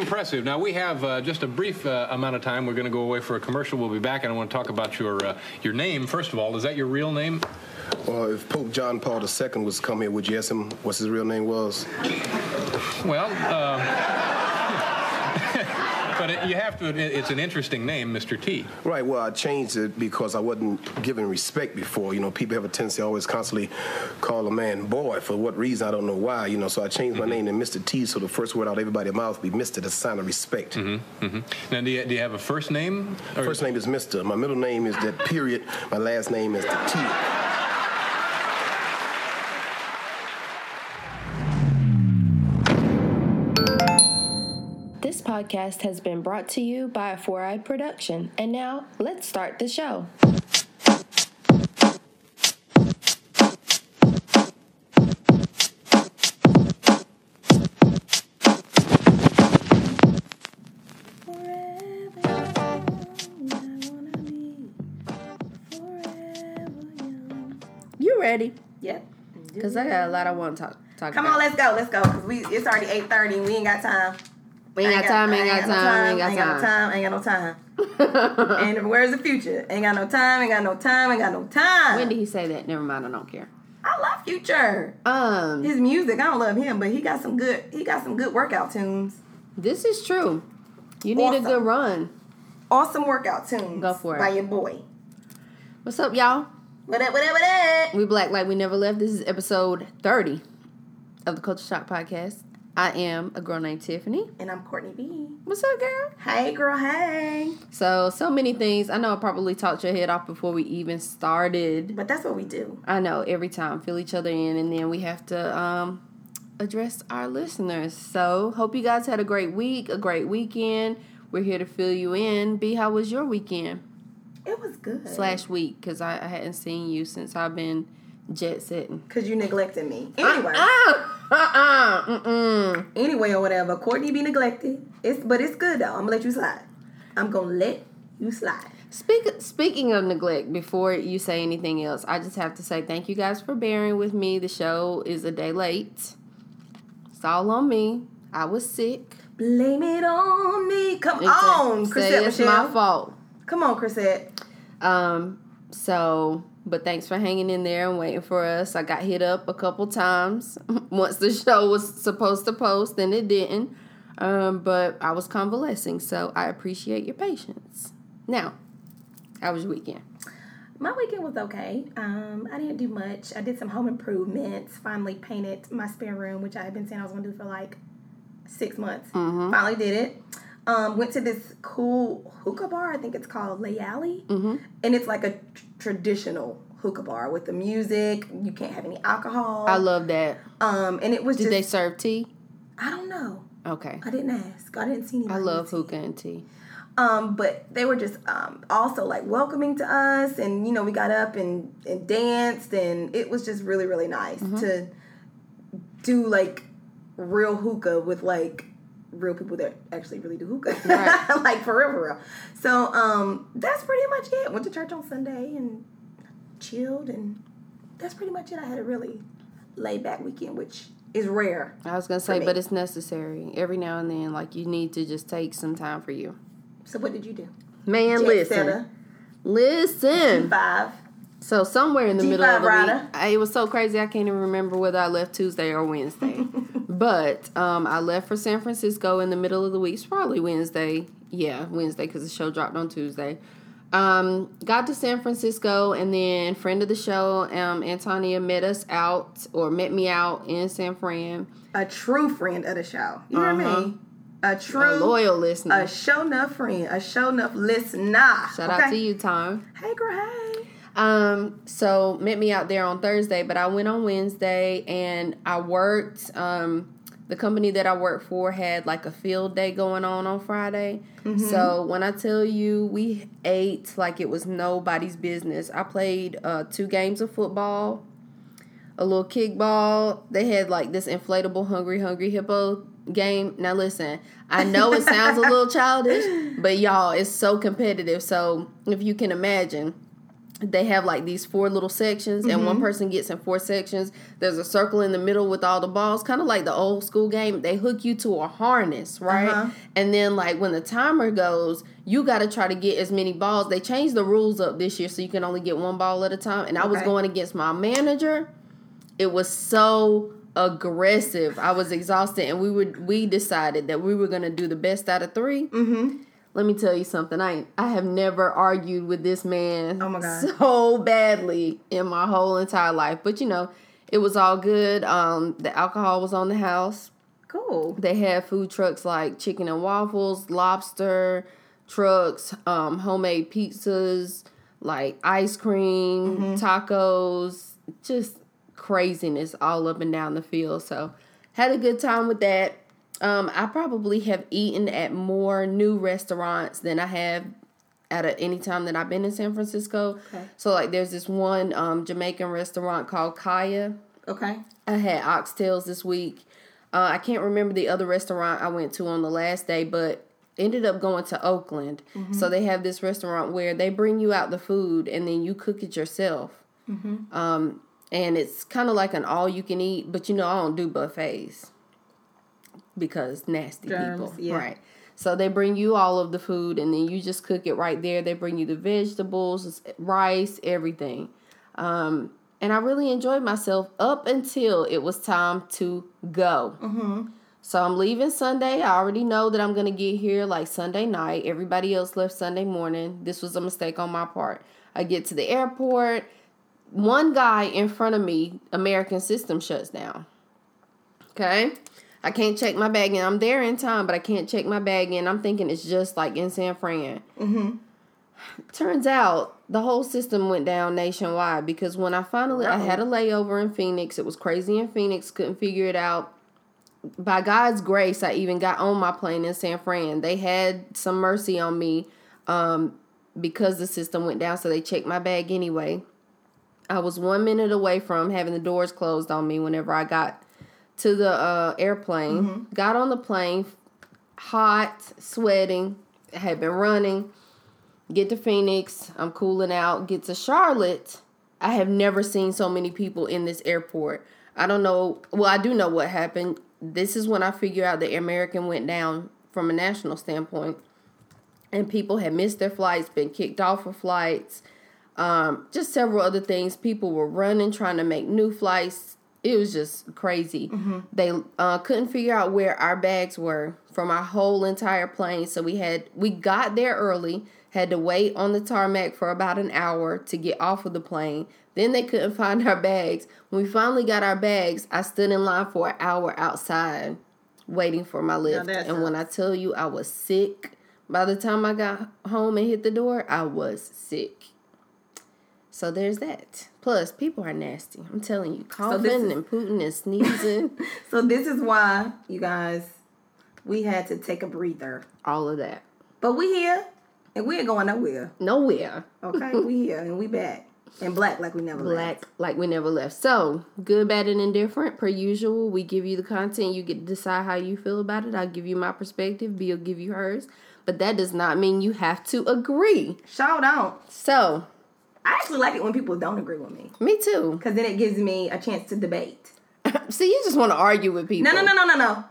impressive. Now we have uh, just a brief uh, amount of time. We're going to go away for a commercial. We'll be back, and I want to talk about your uh, your name. First of all, is that your real name? Well, if Pope John Paul II was to come here, would you ask him what his real name was? Well, uh, but it, you have to. admit It's an interesting name, Mr. T. Right. Well, I changed it because I wasn't given respect before. You know, people have a tendency to always constantly call a man boy. For what reason? I don't know why. You know, so I changed my name to Mr. T. So the first word out of everybody's mouth be Mr. A sign of respect. Mm-hmm. Now, do you, do you have a first name? Or- First name is Mr. My middle name is that period. My last name is the T. This podcast has been brought to you by a Four Eye Production. And now, let's start the show. You ready? Yep. Because I got a lot I want to talk, talk Come about. on, let's go, let's go. Cause we it's already eight thirty. We ain't got time. We ain't got time, ain't got time, ain't got time, Ain't got no time. Ain't got no time. and where's the future? Ain't got no time. Ain't got no time. Ain't got no time. When did he say that? Never mind, I don't care. I love Future. Um, His music, I don't love him, but he got some good. He got some good workout tunes. this is true. You need Awesome. a good run. Awesome workout tunes. Go for it. By your boy. What's up, y'all? What up? What up? What up? We black like we never left. This is episode thirty of the Culture Shock Podcast. I am a girl named Tiffany. And I'm Courtney B. What's up, girl? Hey, girl. Hey. So, so many things. I know I probably talked your head off before we even started. But that's what we do. I know every time fill each other in, and then we have to um, address our listeners. So, hope you guys had a great week, a great weekend. We're here to fill you in. B, how was your weekend It was good. slash week? Because I, I hadn't seen you since I've been jet setting. Cause you neglected me. Anyway. Uh uh mm anyway or whatever. Courtney be neglected. It's but it's good though. I'm gonna let you slide. I'm gonna let you slide. Speak, speaking of neglect, before you say anything else, I just have to say thank you guys for bearing with me. The show is a day late. It's all on me. I was sick. Blame it on me. Come on, say Chrisette it's Michele. my fault. Come on, Chrisette. Um, so, but thanks for hanging in there and waiting for us. I got hit up a couple times. Once the show was supposed to post, and it didn't. Um, but I was convalescing, so I appreciate your patience. Now, how was your weekend? My weekend was okay. Um, I didn't do much. I did some home improvements. Finally painted my spare room, which I had been saying I was gonna do for like six months. Mm-hmm. Finally did it. Um, went to this cool hookah bar. I think it's called Lay Alley, Mm-hmm. and it's like a traditional hookah bar with the music. You can't have any alcohol. I love that. um, and it was Did just they serve tea? I don't know. Okay. I didn't ask. I didn't see any. I love tea. hookah and tea. Um, but they were just um, also like welcoming to us, and you know we got up and, and danced, and it was just really really nice Mm-hmm. to do like real hookah with like real people that actually really do hookah, Right. like for real for real. So um, that's pretty much it. Went to church on Sunday and chilled, and that's pretty much it. I had a really laid back weekend, which is rare. I was gonna say, but it's necessary every now and then. Like you need to just take some time for you. So what did you do? Man, Jet listen, setter, listen. Five. So somewhere in the G5 middle of the rider. week, I, it was so crazy. I can't even remember whether I left Tuesday or Wednesday. but um, I left for San Francisco in the middle of the week. It's probably Wednesday. Yeah, Wednesday because the show dropped on Tuesday. Um, got to San Francisco and then friend of the show, um, Antonia met us out or met me out in San Fran. a true friend of the show. You hear Uh-huh. me? A true, A loyal listener. a show enough friend, a show enough listener. Shout out to you, Tom. Hey, girl, hey. Um, so met me out there on Thursday, but I went on Wednesday and I worked. Um, the company that I worked for had like a field day going on on Friday. So when I tell you we ate like it was nobody's business, I played uh, two games of football, a little kickball. They had like this inflatable hungry hungry hippo game. Now listen, I know it sounds a little childish, but y'all, it's so competitive. So if you can imagine, they have like these four little sections and one person gets in four sections. There's a circle in the middle with all the balls kind of like the old school game. They hook you to a harness right? Uh-huh. and then like when the timer goes you got to try to get as many balls. They changed the rules up this year so you can only get one ball at a time. And i was going against my manager. It was so aggressive. I was exhausted and we would we decided that we were going to do the best out of 3 mm-hmm. Let me tell you something i i have never argued with this man Oh my God. so badly in my whole entire life but you know it was all good um the alcohol was on the house Cool. they had food trucks like chicken and waffles, lobster trucks, um, homemade pizzas, like ice cream, tacos, just craziness all up and down the field. So had a good time with that. Um, I probably have eaten at more new restaurants than I have at a, any time that I've been in San Francisco. Okay. So like there's this one um, Jamaican restaurant called Kaya. Okay. I had oxtails this week. Uh, I can't remember the other restaurant I went to on the last day, but ended up going to Oakland. So they have this restaurant where they bring you out the food and then you cook it yourself. Um, and it's kind of like an all you can eat, but you know I don't do buffets because nasty Germs, people, yeah. right? So they bring you all of the food and then you just cook it right there. They bring you the vegetables, rice, everything. Um, and I really enjoyed myself up until it was time to go. Mm-hmm. So I'm leaving Sunday. I already know that I'm gonna get here like Sunday night. Everybody else left Sunday morning. This was a mistake on my part. I get to the airport. One guy in front of me, American System shuts down. Okay. I can't check my bag in. I'm there in time, but I can't check my bag in. I'm thinking it's just like in San Fran. Mm-hmm. Turns out the whole system went down nationwide because when I finally I had a layover in Phoenix, it was crazy in Phoenix, couldn't figure it out. By God's grace, I even got on my plane in San Fran. They had some mercy on me um, because the system went down, so they checked my bag anyway. I was one minute away from having the doors closed on me whenever I got to the uh, airplane. Got on the plane, hot, sweating, had been running. Get to Phoenix, I'm cooling out. Get to Charlotte. I have never seen so many people in this airport. I don't know. Well, I do know what happened. This is when I figure out the American went down from a national standpoint, and people had missed their flights, been kicked off of flights um, just several other things. People were running, trying to make new flights. It was just crazy. They uh, couldn't figure out where our bags were from our whole entire plane. So we had we got there early, had to wait on the tarmac for about an hour to get off of the plane. Then they couldn't find our bags. When we finally got our bags, I stood in line for an hour outside waiting for my lift. And when I tell you I was sick, by the time I got home and hit the door, I was sick. So there's that. Plus, people are nasty. I'm telling you, coughing this is- and pooting and sneezing, So this is why you guys we had to take a breather. all of that. But we here and we ain't going nowhere. Nowhere. Okay, we here and we back. And black like we never left. Black, like we never left. So, good, bad, and indifferent, per usual. We give you the content. You get to decide how you feel about it. I'll give you my perspective. Bill give you hers. But that does not mean you have to agree. Shout out. So, I actually like it when people don't agree with me. me too. Because then it gives me a chance to debate. See, you just want to argue with people. No, no, no, no, no, no.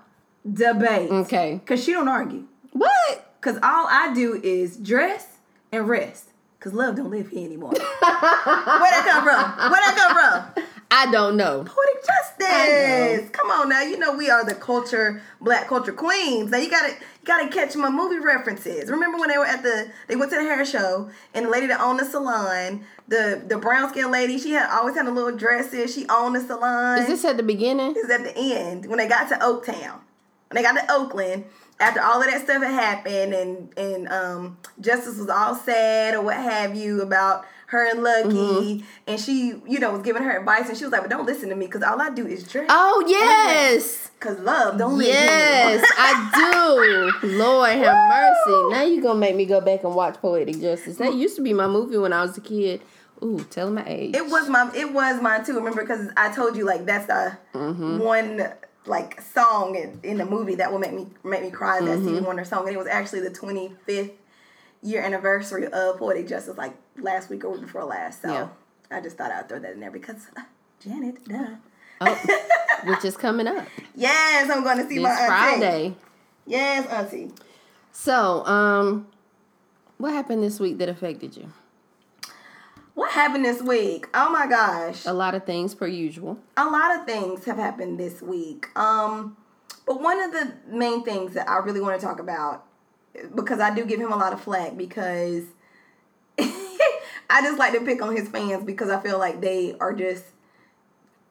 Debate. Okay. Because she don't argue. What? Because all I do is dress and rest. Because love don't live here anymore. Where that come from? Where that come from? I don't know. Poetic justice. Come on now, you know we are the culture, black culture queens. Now you gotta, you gotta catch my movie references. Remember when they were at the, they went to the hair show, and the lady that owned the salon, the the brown skin lady, she had always had a little dresses. She owned the salon. Is this at the beginning? This is at the end when they got to Oaktown. When they got to Oakland, after all of that stuff had happened and and um Justice was all sad or what have you about her and Lucky Mm-hmm. and she, you know, was giving her advice and she was like, But don't listen to me because all I do is dress. Oh, yes. Cause love don't Yes. I do. Lord have mercy. Now you're going to make me go back and watch Poetic Justice. That used to be my movie when I was a kid. Ooh, tell my age. It was my it was mine too. Remember because I told you like that's the Mm-hmm. one like song in, in the movie that will make me make me cry. That Mm-hmm. Stevie Wonder song, and it was actually the twenty fifth year anniversary of Poetic Justice, like last week or week before last. So Yeah. I just thought I'd throw that in there because uh, Janet, duh. Oh, which is coming up Yes, I'm going to see this my auntie. Friday. Yes, auntie. So, um, what happened this week that affected you? What happened this week? Oh my gosh. A lot of things per usual. a lot of things have happened this week. Um, but one of the main things that I really want to talk about, because I do give him a lot of flack, because I just like to pick on his fans because I feel like they are just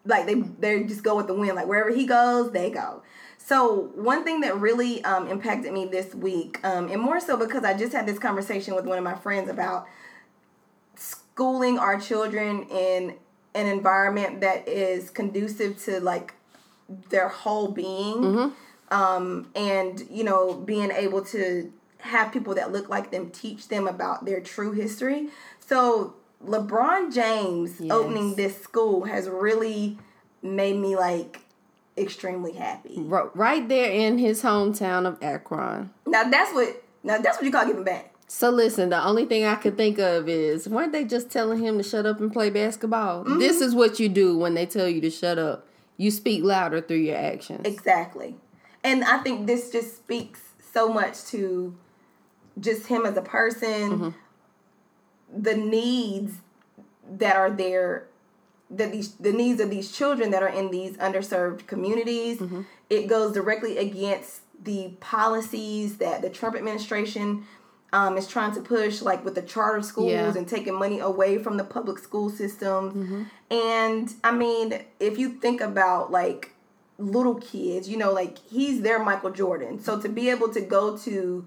like they they just go with the wind. Like wherever he goes, they go. So one thing that really um, impacted me this week, um, and more so because I just had this conversation with one of my friends about schooling our children in an environment that is conducive to like their whole being um, and you know being able to have people that look like them teach them about their true history so lebron james Yes. opening this school has really made me like extremely happy Right there in his hometown of Akron. now that's what now that's what you call giving back So listen, the only thing I could think of is weren't they just telling him to shut up and play basketball? Mm-hmm. This is what you do when they tell you to shut up. You speak louder through your actions. Exactly. And I think this just speaks so much to just him as a person, the needs that are there that these the needs of these children that are in these underserved communities. It goes directly against the policies that the Trump administration um, is trying to push, like with the charter schools Yeah. and taking money away from the public school systems. And I mean, if you think about like little kids, you know, like he's their Michael Jordan. So to be able to go to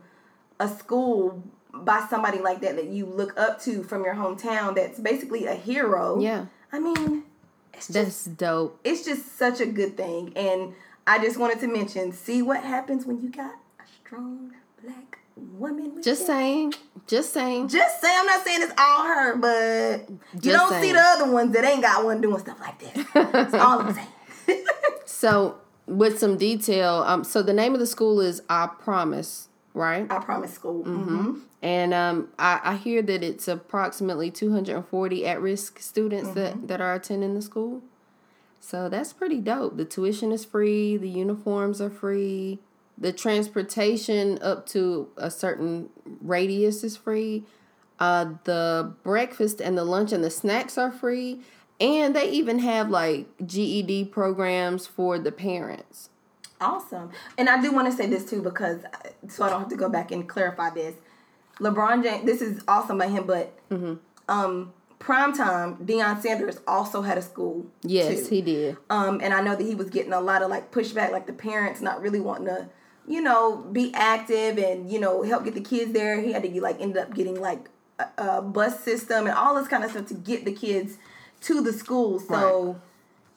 a school by somebody like that that you look up to from your hometown that's basically a hero. Yeah. I mean, it's just That's dope. it's just such a good thing. And I just wanted to mention, see what happens when you got a strong black woman. With Just saying. Just saying. Just saying. I'm not saying it's all her, but you Just don't see the other ones that ain't got one doing stuff like this. That's all I'm saying. So with some detail, um, so the name of the school is I Promise, right? I promise school. Mm-hmm. And um, I, I hear that it's approximately 240 at risk students Mm-hmm. that, that are attending the school. So that's pretty dope. The tuition is free, the uniforms are free, the transportation up to a certain radius is free. Uh, the breakfast and the lunch and the snacks are free. And they even have like GED programs for the parents. Awesome. And I do want to say this too because so I don't have to go back and clarify this. LeBron James, this is awesome by him, but Mm-hmm. um, prime time, Deion Sanders also had a school. Yes, too. he did. Um, and I know that he was getting a lot of like pushback, like the parents not really wanting to, you know, be active and you know help get the kids there. He had to like ended up getting like a, a bus system and all this kind of stuff to get the kids to the school. So,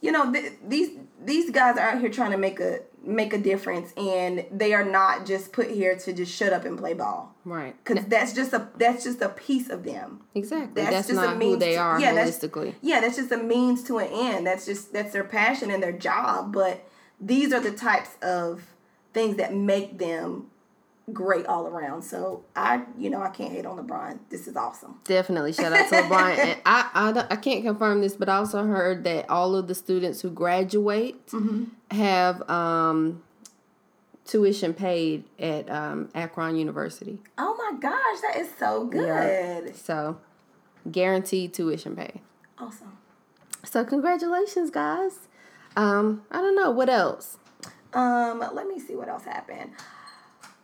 you know, th- these these guys are out here trying to make a make a difference, and they are not just put here to just shut up and play ball. Right. Because that's just a that's just a piece of them. Exactly. That's That's, just a not who means they to- are yeah, that's- Yeah, that's just a means to an end. That's just that's their passion and their job. But these are the types of things that make them great all around. So I, you know, I can't hate on LeBron. This is awesome. Definitely. Shout out to LeBron. and I, I, I can't confirm this, but I also heard that all of the students who graduate Mm-hmm. have um, tuition paid at um, Akron University. Oh my gosh, that is so good. So, guaranteed tuition pay. Awesome. So, congratulations, guys. Um, I don't know. What else? Um, let me see what else happened.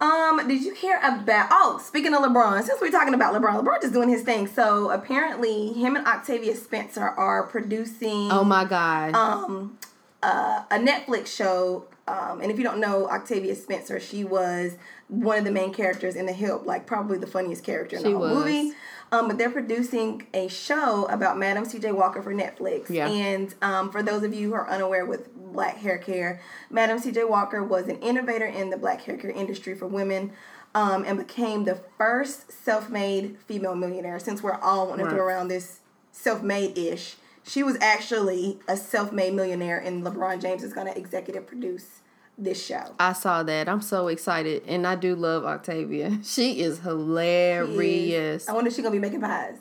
Um, did you hear about? Oh, speaking of LeBron, since we're talking about LeBron, LeBron just doing his thing. So apparently, him and Octavia Spencer are producing. Oh my God. um, uh, a Netflix show. Um, and if you don't know Octavia Spencer, she was one of the main characters in The Help, like probably the funniest character in She the whole was. movie. Um, but they're producing a show about Madam C.J. Walker for Netflix. Yeah. And um, for those of you who are unaware with black hair care, Madam C.J. Walker was an innovator in the black hair care industry for women. Um, and became the first self-made female millionaire. Since we're all wanting to throw around this self-made ish. She was actually a self-made millionaire, and LeBron James is going to executive produce this show. I saw that. I'm so excited, and I do love Octavia. She is hilarious. I wonder if she's gonna be making pies.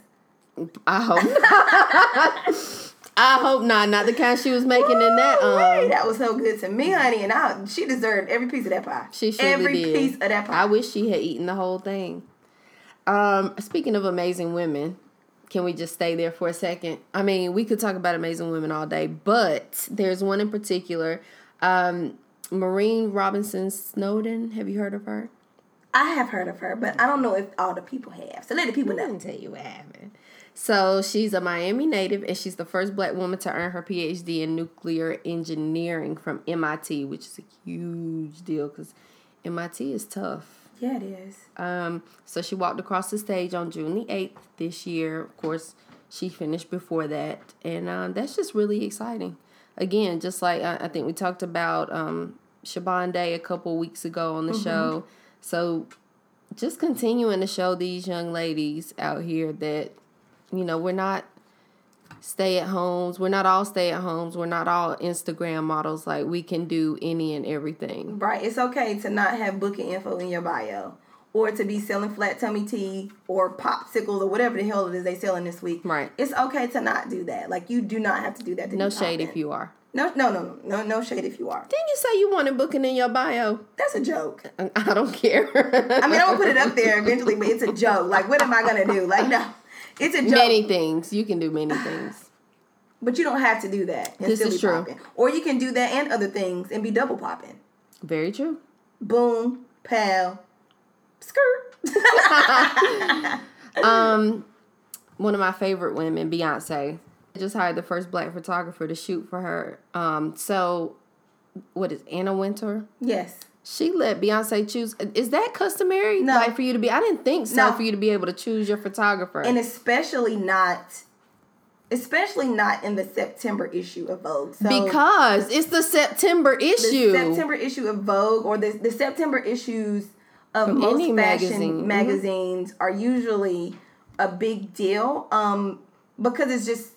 I hope. I hope not. Not the kind she was making in that. Um, that was so good to me, honey, and I, she deserved every piece of that pie. she surely every did. piece of that pie. I wish she had eaten the whole thing. Um, speaking of amazing women, can we just stay there for a second? I mean, we could talk about amazing women all day, but there's one in particular, um, Mareena Robinson Snowden. Have you heard of her? I have heard of her, but I don't know if all the people have. So let the people I know. can tell you what happened. So she's a Miami native, and she's the first black woman to earn her PhD in nuclear engineering from MIT, which is a huge deal because MIT is tough. Yeah, it is. Um, so she walked across the stage on June the 8th this year. Of course, she finished before that. And um, that's just really exciting. Again, just like I, I think we talked about um, Shaban Day a couple weeks ago on the show. So just continuing to show these young ladies out here that, you know, we're not stay at homes. We're not all stay at homes. We're not all Instagram models. Like we can do any and everything. Right. It's okay to not have booking info in your bio. Or to be selling flat tummy tea or popsicles or whatever the hell it is they selling this week. Right. It's okay to not do that. Like you do not have to do that. To No shade if you are. No, no, no, no, no, no shade if you are. Didn't you say you wanted booking in your bio? That's a joke. I don't care. I mean, I'm gonna put it up there eventually, but it's a joke. Like, what am I gonna do? Like, no, it's a joke. many things. You can do many things. But you don't have to do that. And This still is be true. Popping. Or you can do that and other things and be double popping. Very true. Boom, pow, skirt. Um, one of my favorite women, Beyonce, just hired the first black photographer to shoot for her. Um, so what is Anna Wintour? yes. She let Beyonce choose. Is that customary? No. Like for you to be? I didn't think so. No. For you to be able to choose your photographer. And especially not, especially not in the September issue of Vogue. So because it's the September issue. the. September issue of Vogue or the, the September issues of From most any fashion magazine. Mhm. magazines are usually a big deal um, because it's just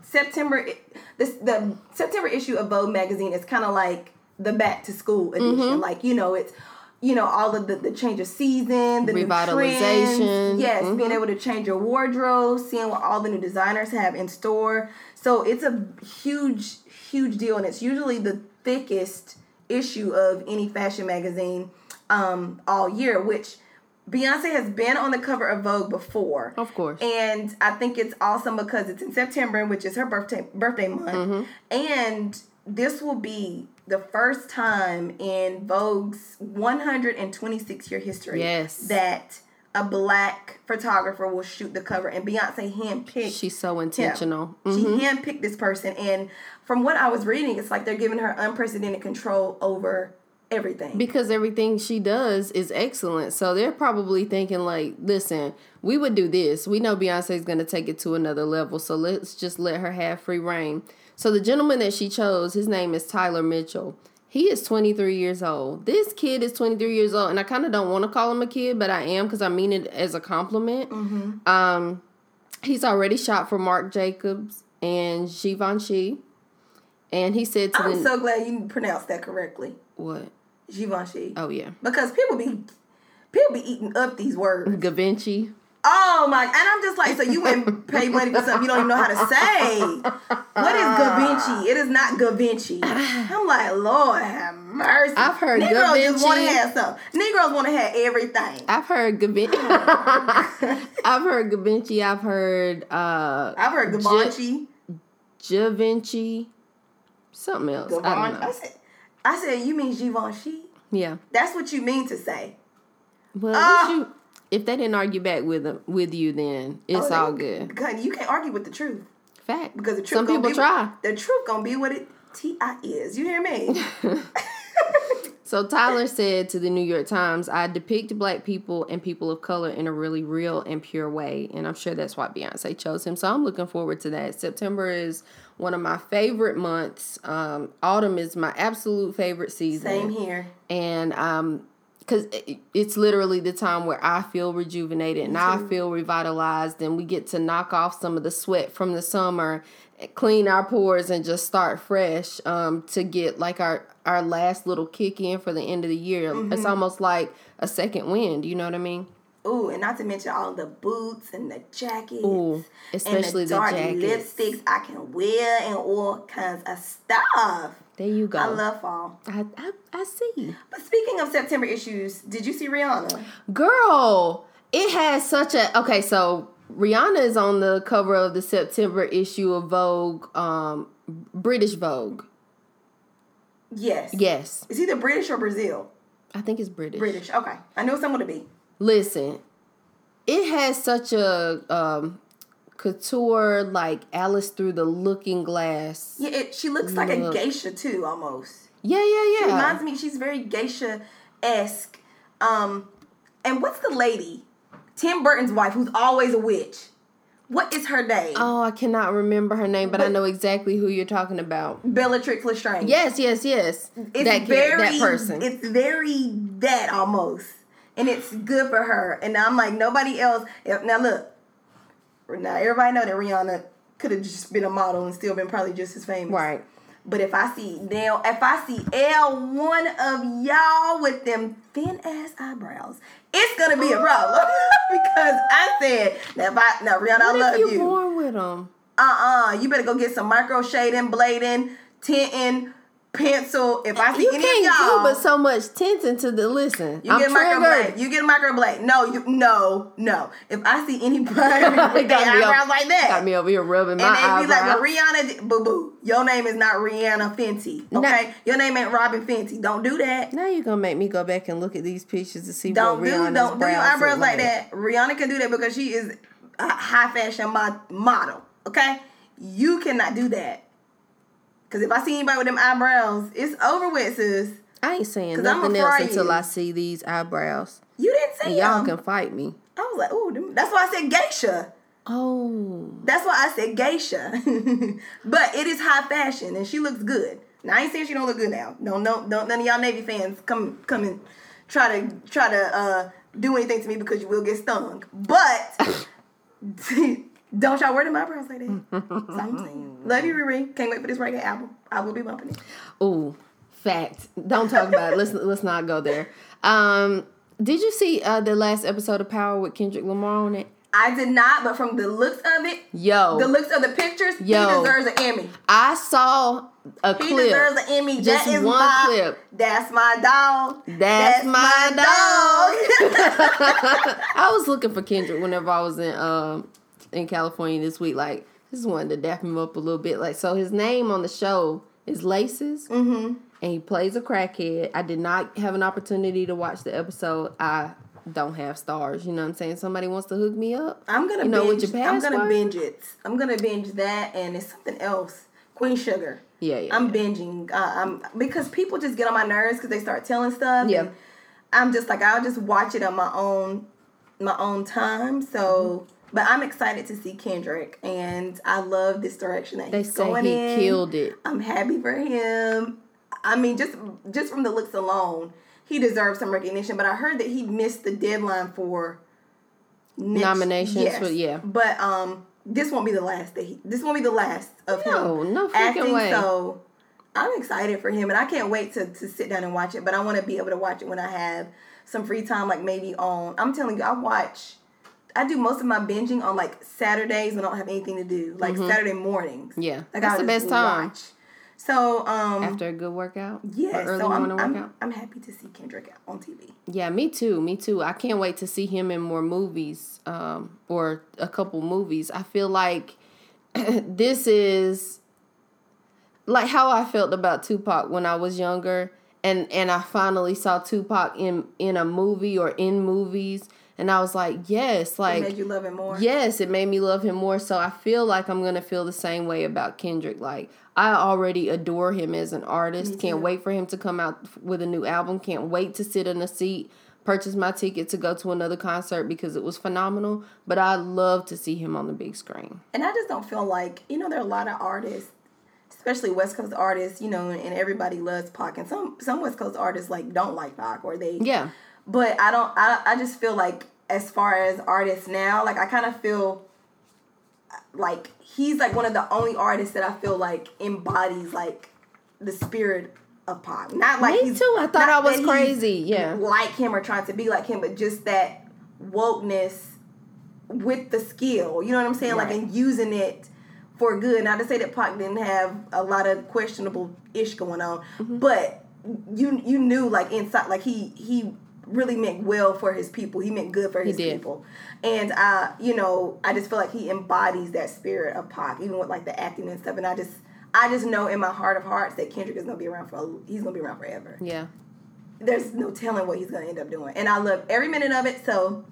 September. This the September issue of Vogue magazine is kind of like the back to school edition. Mm-hmm. Like you know, it's you know all of the, the change of season, the new Revitalization. trends. Yes, Mhm. being able to change your wardrobe, seeing what all the new designers have in store. So it's a huge, huge deal, and it's usually the thickest issue of any fashion magazine um, all year, which. Beyonce has been on the cover of Vogue before. Of course. And I think it's awesome because it's in September, which is her birthday birthday month. Mm-hmm. And this will be the first time in Vogue's 126 year history Yes. that a black photographer will shoot the cover. And Beyonce handpicked She's so intentional. She Mhm. handpicked this person. And from what I was reading, it's like they're giving her unprecedented control over everything. because everything she does is excellent. So they're probably thinking like, listen, we would do this. We know Beyonce's going to take it to another level. So let's just let her have free reign. So the gentleman that she chose, his name is Tyler Mitchell. He is 23 years old. This kid is 23 years old, and I kind of don't want to call him a kid, but I am because I mean it as a compliment. Um, he's already shot for Marc Jacobs and Givenchy, and he said to I'm the so glad you pronounced that correctly. what? Givenchy. Oh yeah, Because people be people be eating up these words. Gavinci. Oh my! And I'm just like, so you went pay money for something you don't even know how to say. What is Gavinci? It is not Gavinci. I'm like, Lord have mercy. I've heard Negroes just want to have something. Negroes want to have everything. I've heard Gavinci. I've heard Gavinci. I've heard uh I've heard Gavanci. Givenchy. Something else. I don't I know. said, I said, you mean Givenchy? Yeah. That's what you mean to say. Well, if, you, if they didn't argue back with them, with you, then it's Oh, all good. Because you can't argue with the truth. Fact. Because the truth Some gonna people be try. the truth gonna be what it Ti is. You hear me? So Tyler said to the New York Times, I depict black people and people of color in a really real and pure way. And I'm sure that's why Beyonce chose him. So I'm looking forward to that. September is one of my favorite months. Um, autumn is my absolute favorite season. Same here. And um, because it's literally the time where I feel rejuvenated and I feel revitalized, and we get to knock off some of the sweat from the summer, clean our pores, and just start fresh um, to get like our our last little kick in for the end of the year. Mm-hmm. It's almost like a second wind. You know what I mean? Ooh, and not to mention all the boots and the jackets. Ooh, especially and the the dark jackets. lipsticks I can wear and all kinds of stuff. There you go. I love fall. I, I, I see. But speaking of September issues, did you see Rihanna? Girl, it has such a okay. So Rihanna is on the cover of the September issue of Vogue, um, British Vogue. Yes. Yes, Is either British or Brazil? I think it's British. British. Okay. I know someone to be. Listen, it has such a um, couture like Alice through the Looking Glass. Yeah, it, she looks like a geisha too, almost. Yeah, yeah, yeah. Reminds me, she's very geisha esque. Um, and what's the lady? Tim Burton's wife, who's always a witch. What is her name? Oh, I cannot remember her name, but, I know exactly who you're talking about. Bellatrix Lestrange. Yes, yes, yes. it's that very that person. It's very that almost, and it's good for her. And I'm like nobody else. Now look, now everybody know that Rihanna could have just been a model and still been probably just as famous. right. But if I see now, if I see L one of y'all with them thin ass eyebrows, it's gonna be a problem because I said now if I now Rihanna, I What love if you, you. born with them? Uh uh you better go get some micro shading, blading, tinting, pencil. If I see You any can't of y'all, do but so much tinting to the listen. you I'm get triggered. You get a microblade. No, you no no. If I see anybody with their eyebrows up- like that, Got me over here rubbing my eyes. and they be eyebrows. like, well, Rihanna, boo boo. Your name is not Rihanna Fenty, okay? Your name ain't Robyn Fenty. Don't do that. now you're gonna make me go back and look at these pictures to see Don't what do Rihanna's don't do your eyebrows look like that. Rihanna can do that because she is a high fashion mo- model, okay? You cannot do that. Cause if I see anybody with them eyebrows, it's over with, sis. I ain't saying nothing else until. I see these eyebrows. You didn't say And y'all them. can fight me. I was like, ooh, them- that's why I said geisha. Oh, That's why I said geisha. but it is high fashion and she looks good. Now I ain't saying she don't look good now. No, no, don't none of y'all Navy fans come come and try to try to uh do anything to me because you will get stung. But don't y'all wear them eyebrows like that. That's I'm saying. Love you, Riri. Can't wait for this reggae album. I will be bumping it. ooh, fact. Don't talk about it. Let's let's not go there. Um, did you see uh, the last episode of Power with Kendrick Lamar on it? I did not, but from the looks of it, Yo, the looks of the pictures, Yo. he deserves an Emmy. I saw a He clip. deserves an Emmy. Just that is one my, clip. That's my dog. That's my dog. I was looking for Kendrick whenever I was in um in California this week. Like, just wanted to dap him up a little bit. Like, so his name on the show is Laces, mm-hmm. and he plays a crackhead. I did not have an opportunity to watch the episode. I don't have Starz. You know what I'm saying? Somebody wants to hook me up. I'm gonna You know, binge. with your I'm gonna binge it. I'm gonna binge that, and it's something else. Queen Sugar. Yeah, yeah. I'm yeah. binging. Uh, I'm because people just get on my nerves because they start telling stuff. Yeah. I'm just like I'll just watch it on my own, my own time. So, Mm-hmm. But I'm excited to see Kendrick, and I love this direction that he's going in. They he's say going he in. killed it. I'm happy for him. I mean, just just from the looks alone, he deserves some recognition. But I heard that he missed the deadline for next- Nominations for- yeah. But um, this won't be the last that he. This won't be the last of No, him no freaking acting. way. So I'm excited for him, and I can't wait to to sit down and watch it. But I want to be able to watch it when I have some free time, like maybe on. I'm telling you, I watch. I do most of my binging on like Saturdays when I don't have anything to do, like Saturday mornings. Mm-hmm. Yeah, Like that's I'll the best time. watch. So um After a good workout, yeah, early so I'm, morning I'm, workout. I'm happy to see Kendrick on TV. Yeah, me too. Me too. I can't wait to see him in more movies, um, or a couple movies. I feel like this is like how I felt about Tupac when I was younger, and and I finally saw Tupac in in a movie or in movies, and I was like, yes, It like made you love him more. Yes, it made me love him more. So I feel like I'm gonna feel the same way about Kendrick. Like I already adore him as an artist. Can't wait for him to come out with a new album. Can't wait to sit in a seat, purchase my ticket to go to another concert because it was phenomenal. But I love to see him on the big screen. And I just don't feel like you know there are a lot of artists, especially West Coast artists, you know, and everybody loves Pac, and some some West Coast artists like don't like Pac or they Yeah, But I don't. I I just feel like as far as artists now, like I kind of feel like he's like one of the only artists that I feel like embodies like the spirit of Pac. Not like Me too. I thought I was crazy. Yeah. like him or trying to be like him, but just that wokeness with the skill. You know what I'm saying? Like and using it for good. Not to say that Pac didn't have a lot of questionable ish going on, Mm-hmm. but you you knew like inside like he he really meant well for his people. He meant good for his people. And uh, you know, I just feel like he embodies that spirit of Pac, even with like the acting and stuff. And I just I just know in my heart of hearts that Kendrick is gonna be around for he's gonna be around forever Yeah. there's no telling what he's gonna end up doing. And I love every minute of it, so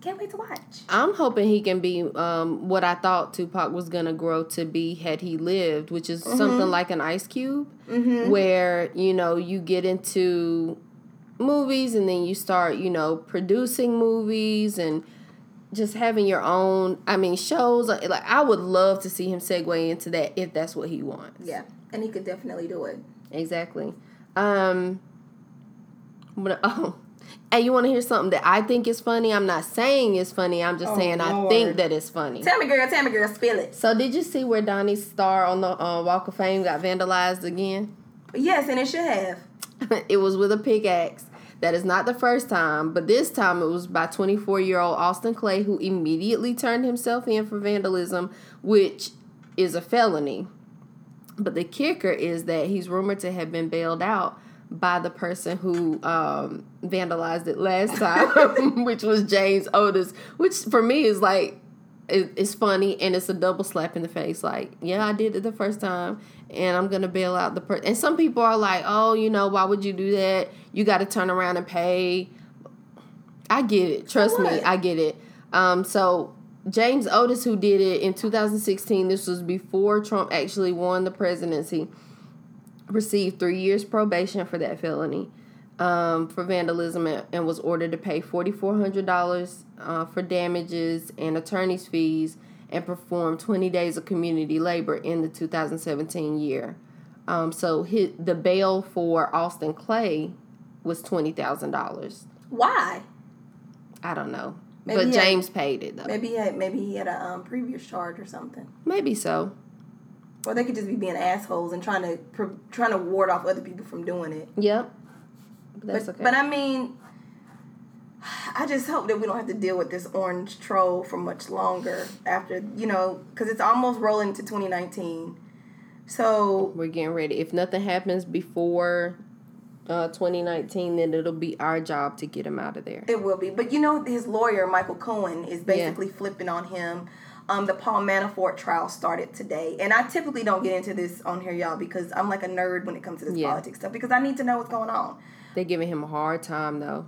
can't wait to watch. I'm hoping he can be um, what I thought Tupac was gonna grow to be had he lived, which is something like an Ice Cube, where you know you get into movies and then you start you know producing movies and just having your own. I mean shows. Like I would love to see him segue into that if that's what he wants. Yeah, and he could definitely do it. Exactly. Um. But, oh, and you want to hear something that I think is funny? I'm not saying it's funny. I'm just Oh, saying I think that it's funny. Tell me, girl. Tell me, girl. Spill it. So did you see where Donnie's star on the uh, Walk of Fame got vandalized again? Yes, and it should have. it was with a pickaxe. That is not the first time, but this time it was by 24 year old Austin Clay, who immediately turned himself in for vandalism, which is a felony. But the kicker is that he's rumored to have been bailed out by the person who um, vandalized it last time, which was James Otis, which for me is like, it's funny and it's a double slap in the face. Like, yeah, I did it the first time and I'm going to bail out the person. And some people are like, oh, you know, why would you do that? You got to turn around and pay. I get it. Trust me. I get it. Um, so James Otis, who did it in 2016, this was before Trump actually won the presidency, received three years probation for that felony um, for vandalism and, and was ordered to pay $4,400 uh, for damages and attorney's fees and perform 20 days of community labor in the 2017 year. Um, so his, the bail for Austin Clay was $20,000. Why? I don't know. Maybe but he had- James paid it though. Maybe he had maybe he had a um, previous charge or something, Maybe so. or they could just be being assholes and trying to trying to ward off other people from doing it. Yep. But that's but, okay. but I mean, I just hope that we don't have to deal with this orange troll for much longer after, you know, because it's almost rolling to 2019. So, We're getting ready. If nothing happens before uh, 2019, then it'll be our job to get him out of there. it will be. But you know, his lawyer, Michael Cohen, is basically flipping on him. Um, the Paul Manafort trial started today. And I typically don't get into this on here, y'all, because I'm like a nerd when it comes to this Yeah. politics stuff, because I need to know what's going on. They're giving him a hard time though.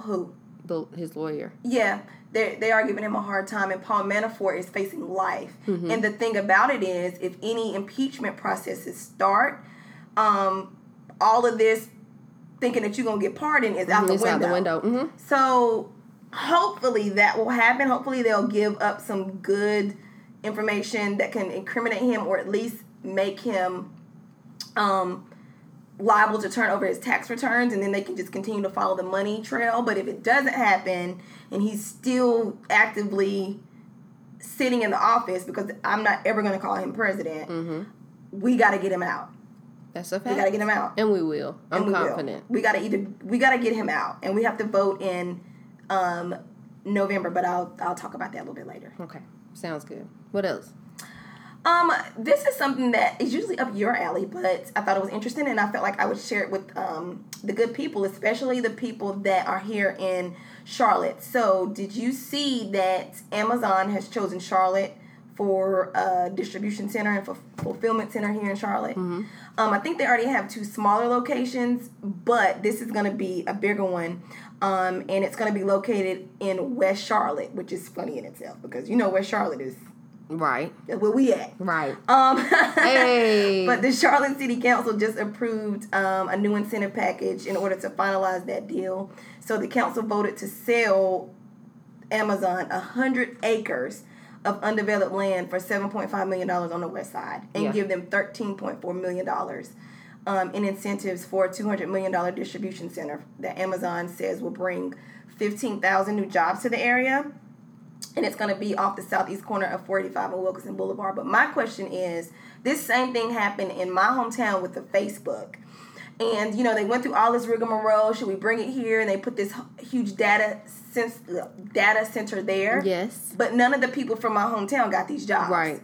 Who? The, his lawyer. Yeah, they they are giving him a hard time, and Paul Manafort is facing life. And the thing about it is, if any impeachment processes start, um, all of this thinking that you're gonna get pardoned is out the it's window. out the window. hmm So hopefully that will happen. Hopefully they'll give up some good information that can incriminate him, or at least make him um, liable to turn over his tax returns and then they can just continue to follow the money trail. But if it doesn't happen and he's still actively sitting in the office, because I'm not ever going to call him president, we got to get him out. That's a fact. We got to get him out. And we will. I'm we will. confident. We got to either we got to get him out, and we have to vote in um, November. But I'll I'll talk about that a little bit later. Okay. Sounds good. What else? Um, this is something that is usually up your alley, but I thought it was interesting, and I felt like I would share it with um, the good people, especially the people that are here in Charlotte. So, did you see that Amazon has chosen Charlotte for a distribution center and for fulfillment center here in Charlotte? Um, I think they already have two smaller locations, but this is going to be a bigger one. Um, and it's going to be located in West Charlotte, which is funny in itself because you know West Charlotte is Right. where we at. Right. Um, Hey. but the Charlotte City Council just approved um, a new incentive package in order to finalize that deal. So the council voted to sell Amazon hundred acres of undeveloped land for seven point five million dollars on the west side, and Yeah. give them thirteen point four million dollars. Um, in incentives for a $200 million distribution center that Amazon says will bring 15,000 new jobs to the area and it's going to be off the southeast corner of 45 and Wilkinson Boulevard. But my question is, this same thing happened in my hometown with the Facebook, And you know they went through all this rigmarole. Should we bring it here? And they put this huge data sense, data center there. Yes. But none of the people from my hometown got these jobs. Right.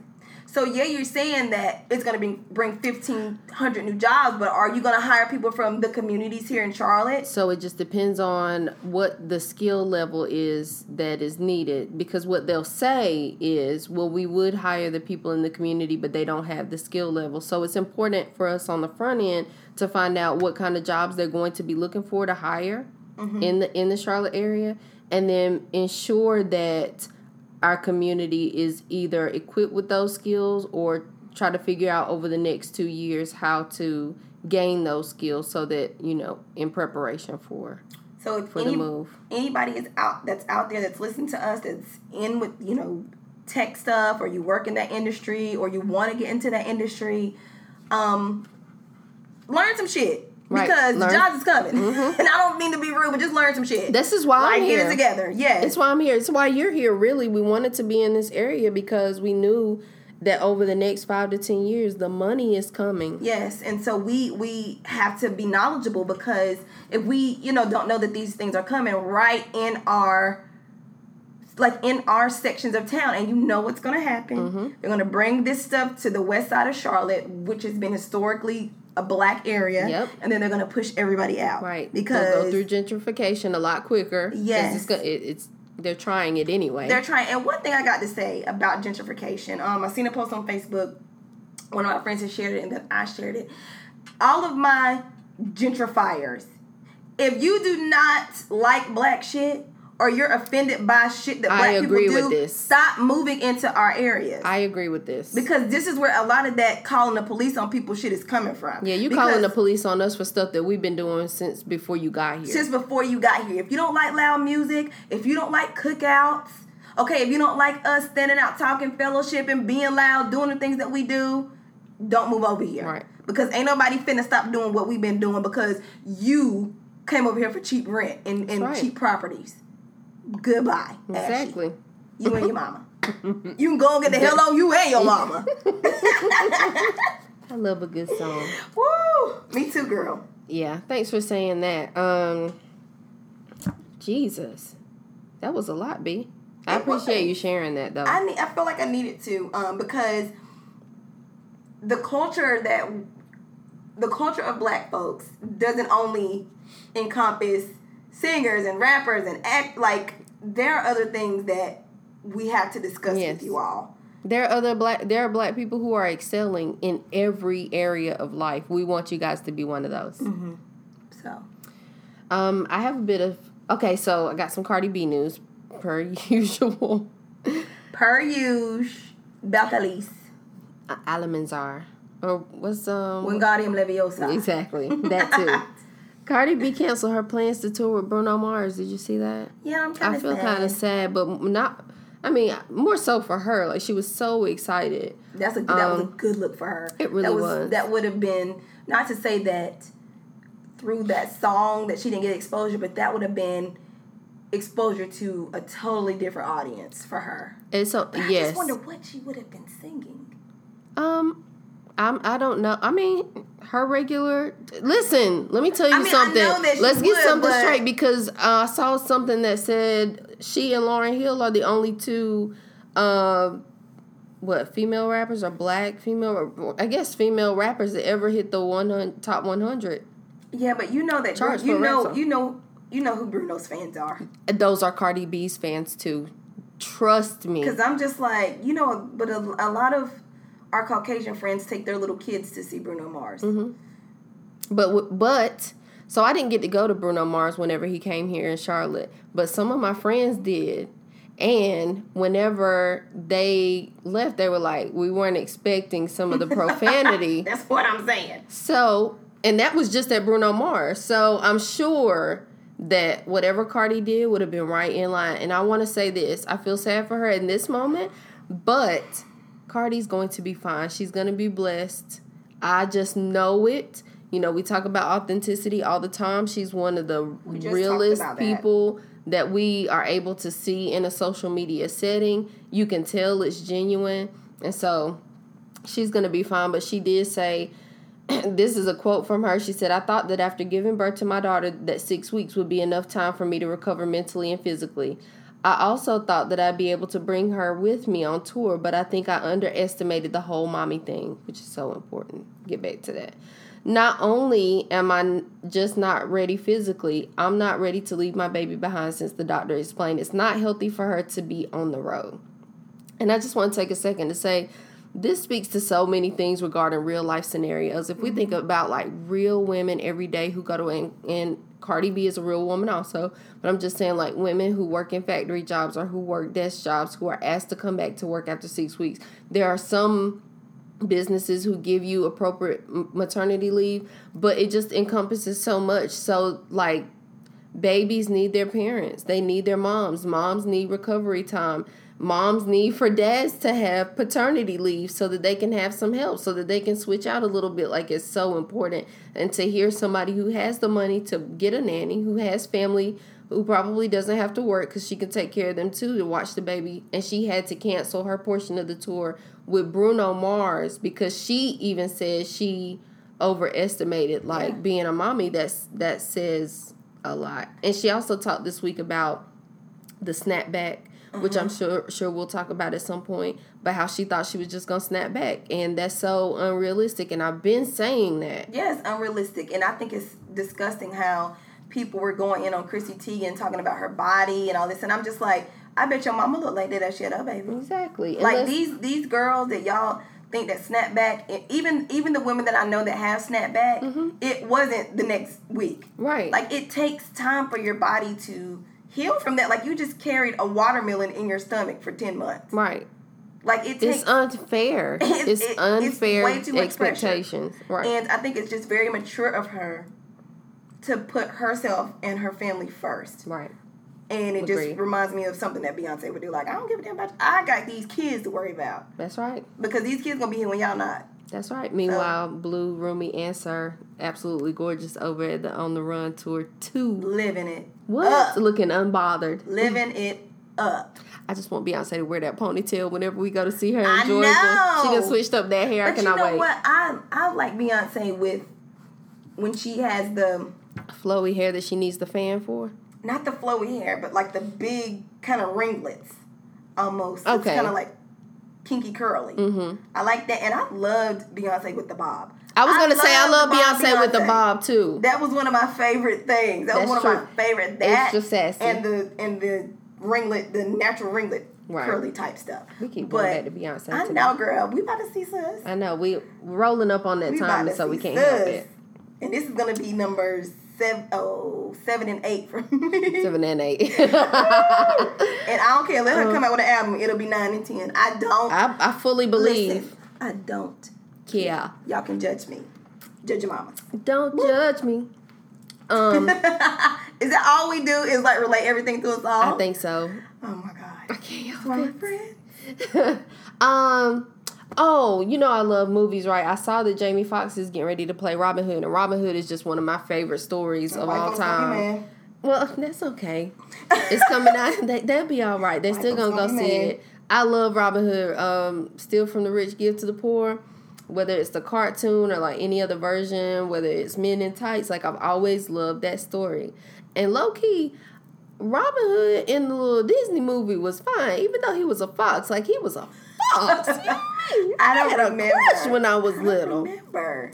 So yeah, you're saying that it's going to be bring fifteen hundred new jobs, but are you going to hire people from the communities here in Charlotte? So it just depends on what the skill level is that is needed. Because what they'll say is, well, we would hire the people in the community, but they don't have the skill level. So it's important for us on the front end to find out what kind of jobs they're going to be looking for to hire mm-hmm. in the in the Charlotte area, and then ensure that our community is either equipped with those skills or try to figure out over the next two years how to gain those skills so that you know in preparation for So if for any, the move. anybody is out that's out there that's listening to us that's in with you know tech stuff or you work in that industry or you want to get into that industry, um, learn some shit. Right, Because learn. the jobs is coming, and I don't mean to be rude, but just learn some shit. This is why like I'm here. together. Yes, It's why I'm here. It's why you're here. Really, we wanted to be in this area because we knew that over the next five to ten years, the money is coming. Yes, and so we we have to be knowledgeable because if we you know don't know that these things are coming right in our like in our sections of town and you know what's going to happen Mm-hmm. they're going to bring this stuff to the west side of charlotte which has been historically a black area Yep. and then they're going to push everybody out Right. because They'll go through gentrification a lot quicker. Yes. It's, go- it, it's they're trying it anyway. They're trying. And one thing I got to say about gentrification, um, I seen a post on Facebook. One of my friends has shared it, and then I shared it. All of my gentrifiers, if you do not like black shit or you're offended by shit that black people do, with this. stop moving into our areas. I agree with this. because this is where a lot of that calling the police on people shit is coming from. yeah, you Because calling the police on us for stuff that we've been doing since before you got here. since before you got here. If you don't like loud music, if you don't like cookouts, okay, if you don't like us standing out talking fellowship and being loud, doing the things that we do, don't move over here. Right. Because ain't nobody finna stop doing what we've been doing because you came over here for cheap rent and, and right. cheap properties. Goodbye. Ashley. exactly. You and your mama. you can go and get the hell on you and your mama. I love a good song. Woo! Me too, girl. Yeah, thanks for saying that. Um, Jesus, that was a lot, B. I appreciate you sharing that though. I need, I feel like I needed to um, because the culture that the culture of black folks doesn't only encompass singers and rappers and act like there are other things that we have to discuss Yes. with you all. There are other black there are black people who are excelling in every area of life. We want you guys to be one of those. So Um, I have a bit of okay, so I got some Cardi B news per usual. per usual, Belcalis, Almanzar. Or what's um Wingardium Leviosa. exactly that too. Cardi B canceled her plans to tour with Bruno Mars. Did you see that? Yeah, I'm kind of. I feel kind of sad, but not. I mean, more so for her. Like she was so excited. That's a that was a Um, good look for her. it really that was. That would have been not to say that through that song that she didn't get exposure, but that would have been exposure to a totally different audience for her. And so But I yes, just wonder what she would have been singing. um, I'm. I don't know. I mean, her regular. Listen, let me tell you I mean, something. know that she Let's get would, something straight because uh, I saw something that said she and Lauryn Hill are the only two. Uh, what female rappers or black female? I guess female rappers that ever hit the one hundred top one hundred. Yeah, but you know that Charge you a know you know you know who Bruno's fans are. Those are Cardi B's fans too. Trust me. Because I'm just like you know, but a, a lot of our Caucasian friends take their little kids to see Bruno Mars. Mm-hmm. But but so I didn't get to go to Bruno Mars whenever he came here in Charlotte, but some of my friends did. And whenever they left, they were like, "We weren't expecting some of the profanity." That's what I'm saying. so, and that was just at Bruno Mars. So I'm sure that whatever Cardi did would have been right in line. And I want to say this: I feel sad for her in this moment, but Cardi's going to be fine. She's going to be blessed. I just know it. You know, we talk about authenticity all the time. She's one of the realest that. people that we are able to see in a social media setting. You can tell it's genuine. And so she's going to be fine. But she did say this is a quote from her. She said, I thought that after giving birth to my daughter that six weeks would be enough time for me to recover mentally and physically. I also thought that I'd be able to bring her with me on tour, but I think I underestimated the whole mommy thing, which is so important. Get back to that. Not only am I just not ready physically, I'm not ready to leave my baby behind since the doctor explained it's not healthy for her to be on the road. And I just want to take a second to say this speaks to so many things regarding real life scenarios. If we mm-hmm. think about like real women every day who go to and, and Cardi B is a real woman also, but I'm just saying like women who work in factory jobs or who work desk jobs who are asked to come back to work after 6 weeks. There are some businesses who give you appropriate maternity leave, but it just encompasses so much. So like babies need their parents. They need their moms. Moms need recovery time moms need for dads to have paternity leave so that they can have some help so that they can switch out a little bit. Like it's so important. And to hear somebody who has the money to get a nanny who has family who probably doesn't have to work because she can take care of them too to watch the baby. And she had to cancel her portion of the tour with bruno mars because she even said she overestimated like yeah. being a mommy. That's that says a lot. And she also talked this week about the snapback mm-hmm. which I'm uh-huh. sure sure we'll talk about at some point, but how she thought she was just gonna snap back, and that's so unrealistic. And I've been saying that. Yes, unrealistic, and I think it's disgusting how people were going in on Chrissy Teigen talking about her body and all this, and I'm just like, I bet your mama looked like that as she had her baby. Exactly. Like these these girls that y'all think that snapback, even even the women that I know that have snapback, mm-hmm. it wasn't the next week. Right. Like it takes time for your body to heal from that. Like you just carried a watermelon in your stomach for ten months. Right. Like it takes, it's unfair. It's, it's unfair it's expectations. Pressure. Right. And I think it's just very mature of her to put herself and her family first. Right. And it Agreed. just reminds me of something that Beyonce would do. Like, I don't give a damn about you. I got these kids to worry about. That's right. Because these kids gonna be here when y'all not. That's right. Meanwhile, so, Blue, Rumi, and Sir, absolutely gorgeous over at the On the Run tour two. Living it. What? Up. Looking unbothered. Living it up. I just want Beyonce to wear that ponytail whenever we go to see her in I Georgia. Know. She just switched up that hair. But I cannot you know wait. what? I I like Beyonce with when she has the flowy hair that she needs the fan for. Not the flowy hair, but like the big kind of ringlets, almost. Okay. It's kind of like kinky curly. Mm-hmm. I like that, and I loved Beyonce with the bob. I was gonna I say I love Beyonce, Beyonce, with the bob too. That was one of my favorite things. That That's was one true. of my favorite. That just sassy. and the and the ringlet, the natural ringlet. Right. Curly type stuff. We keep going back to Beyonce. I know, girl. We about to see sis. I know. We rolling up on that we time, so we can't sis. help it. And this is gonna be numbers seven, oh, seven and eight for me. Seven and eight. and I don't care. Let her come out with an album. It'll be nine and ten. I don't. I, I fully believe. Listen, I don't. Yeah. Y'all can judge me. Judge your mama. Don't Woo. judge me. Um, is that all we do? Is like relate everything to a song? I think so. Oh my god. I can't help it. um. Oh, you know I love movies, right? I saw that Jamie Foxx is getting ready to play Robin Hood, and Robin Hood is just one of my favorite stories of all time. Well, that's okay. It's coming out. They, they'll be all right. They're still gonna go see it. I love Robin Hood. Um, Steal from the Rich, Give to the Poor. Whether it's the cartoon or like any other version, whether it's Men in Tights, like I've always loved that story. And low key, Robin Hood in the little Disney movie was fine, even though he was a fox. Like he was a fox. I don't had remember. when I was I little. Remember.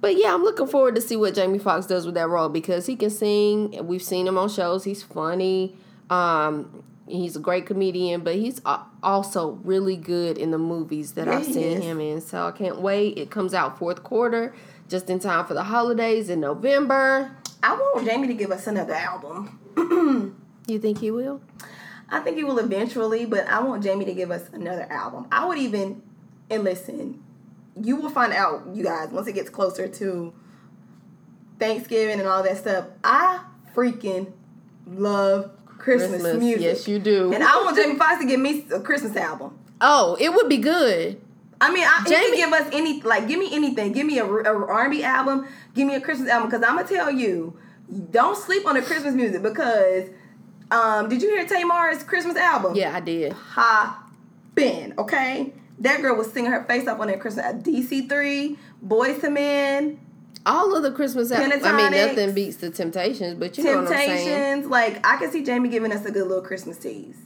But yeah, I'm looking forward to see what Jamie Foxx does with that role because he can sing. We've seen him on shows. He's funny. Um, he's a great comedian, but he's also really good in the movies that yeah, I've seen him in. So I can't wait. It comes out fourth quarter, just in time for the holidays in November. I want Jamie to give us another album. you think he will? I think he will eventually, but I want Jamie to give us another album. I would even, and listen, you will find out, you guys, once it gets closer to Thanksgiving and all that stuff. I freaking love Christmas, Christmas music. Yes, you do. And I want Jamie Foxx to give me a Christmas album. Oh, it would be good. I mean, I, Jamie, give us any, like, give me anything. Give me a, a R&B album. Give me a Christmas album. Because I'm to tell you, don't sleep on the Christmas music because – um, did you hear Tamar's Christmas album? Yeah, I did. Ha, Ben. okay. That girl was singing her face off on that Christmas at DC3, Boyz II Men, All of the Christmas albums. I mean, nothing beats the Temptations, but you know what I'm saying. Temptations. Like I can see Jamie giving us a good little Christmas tease.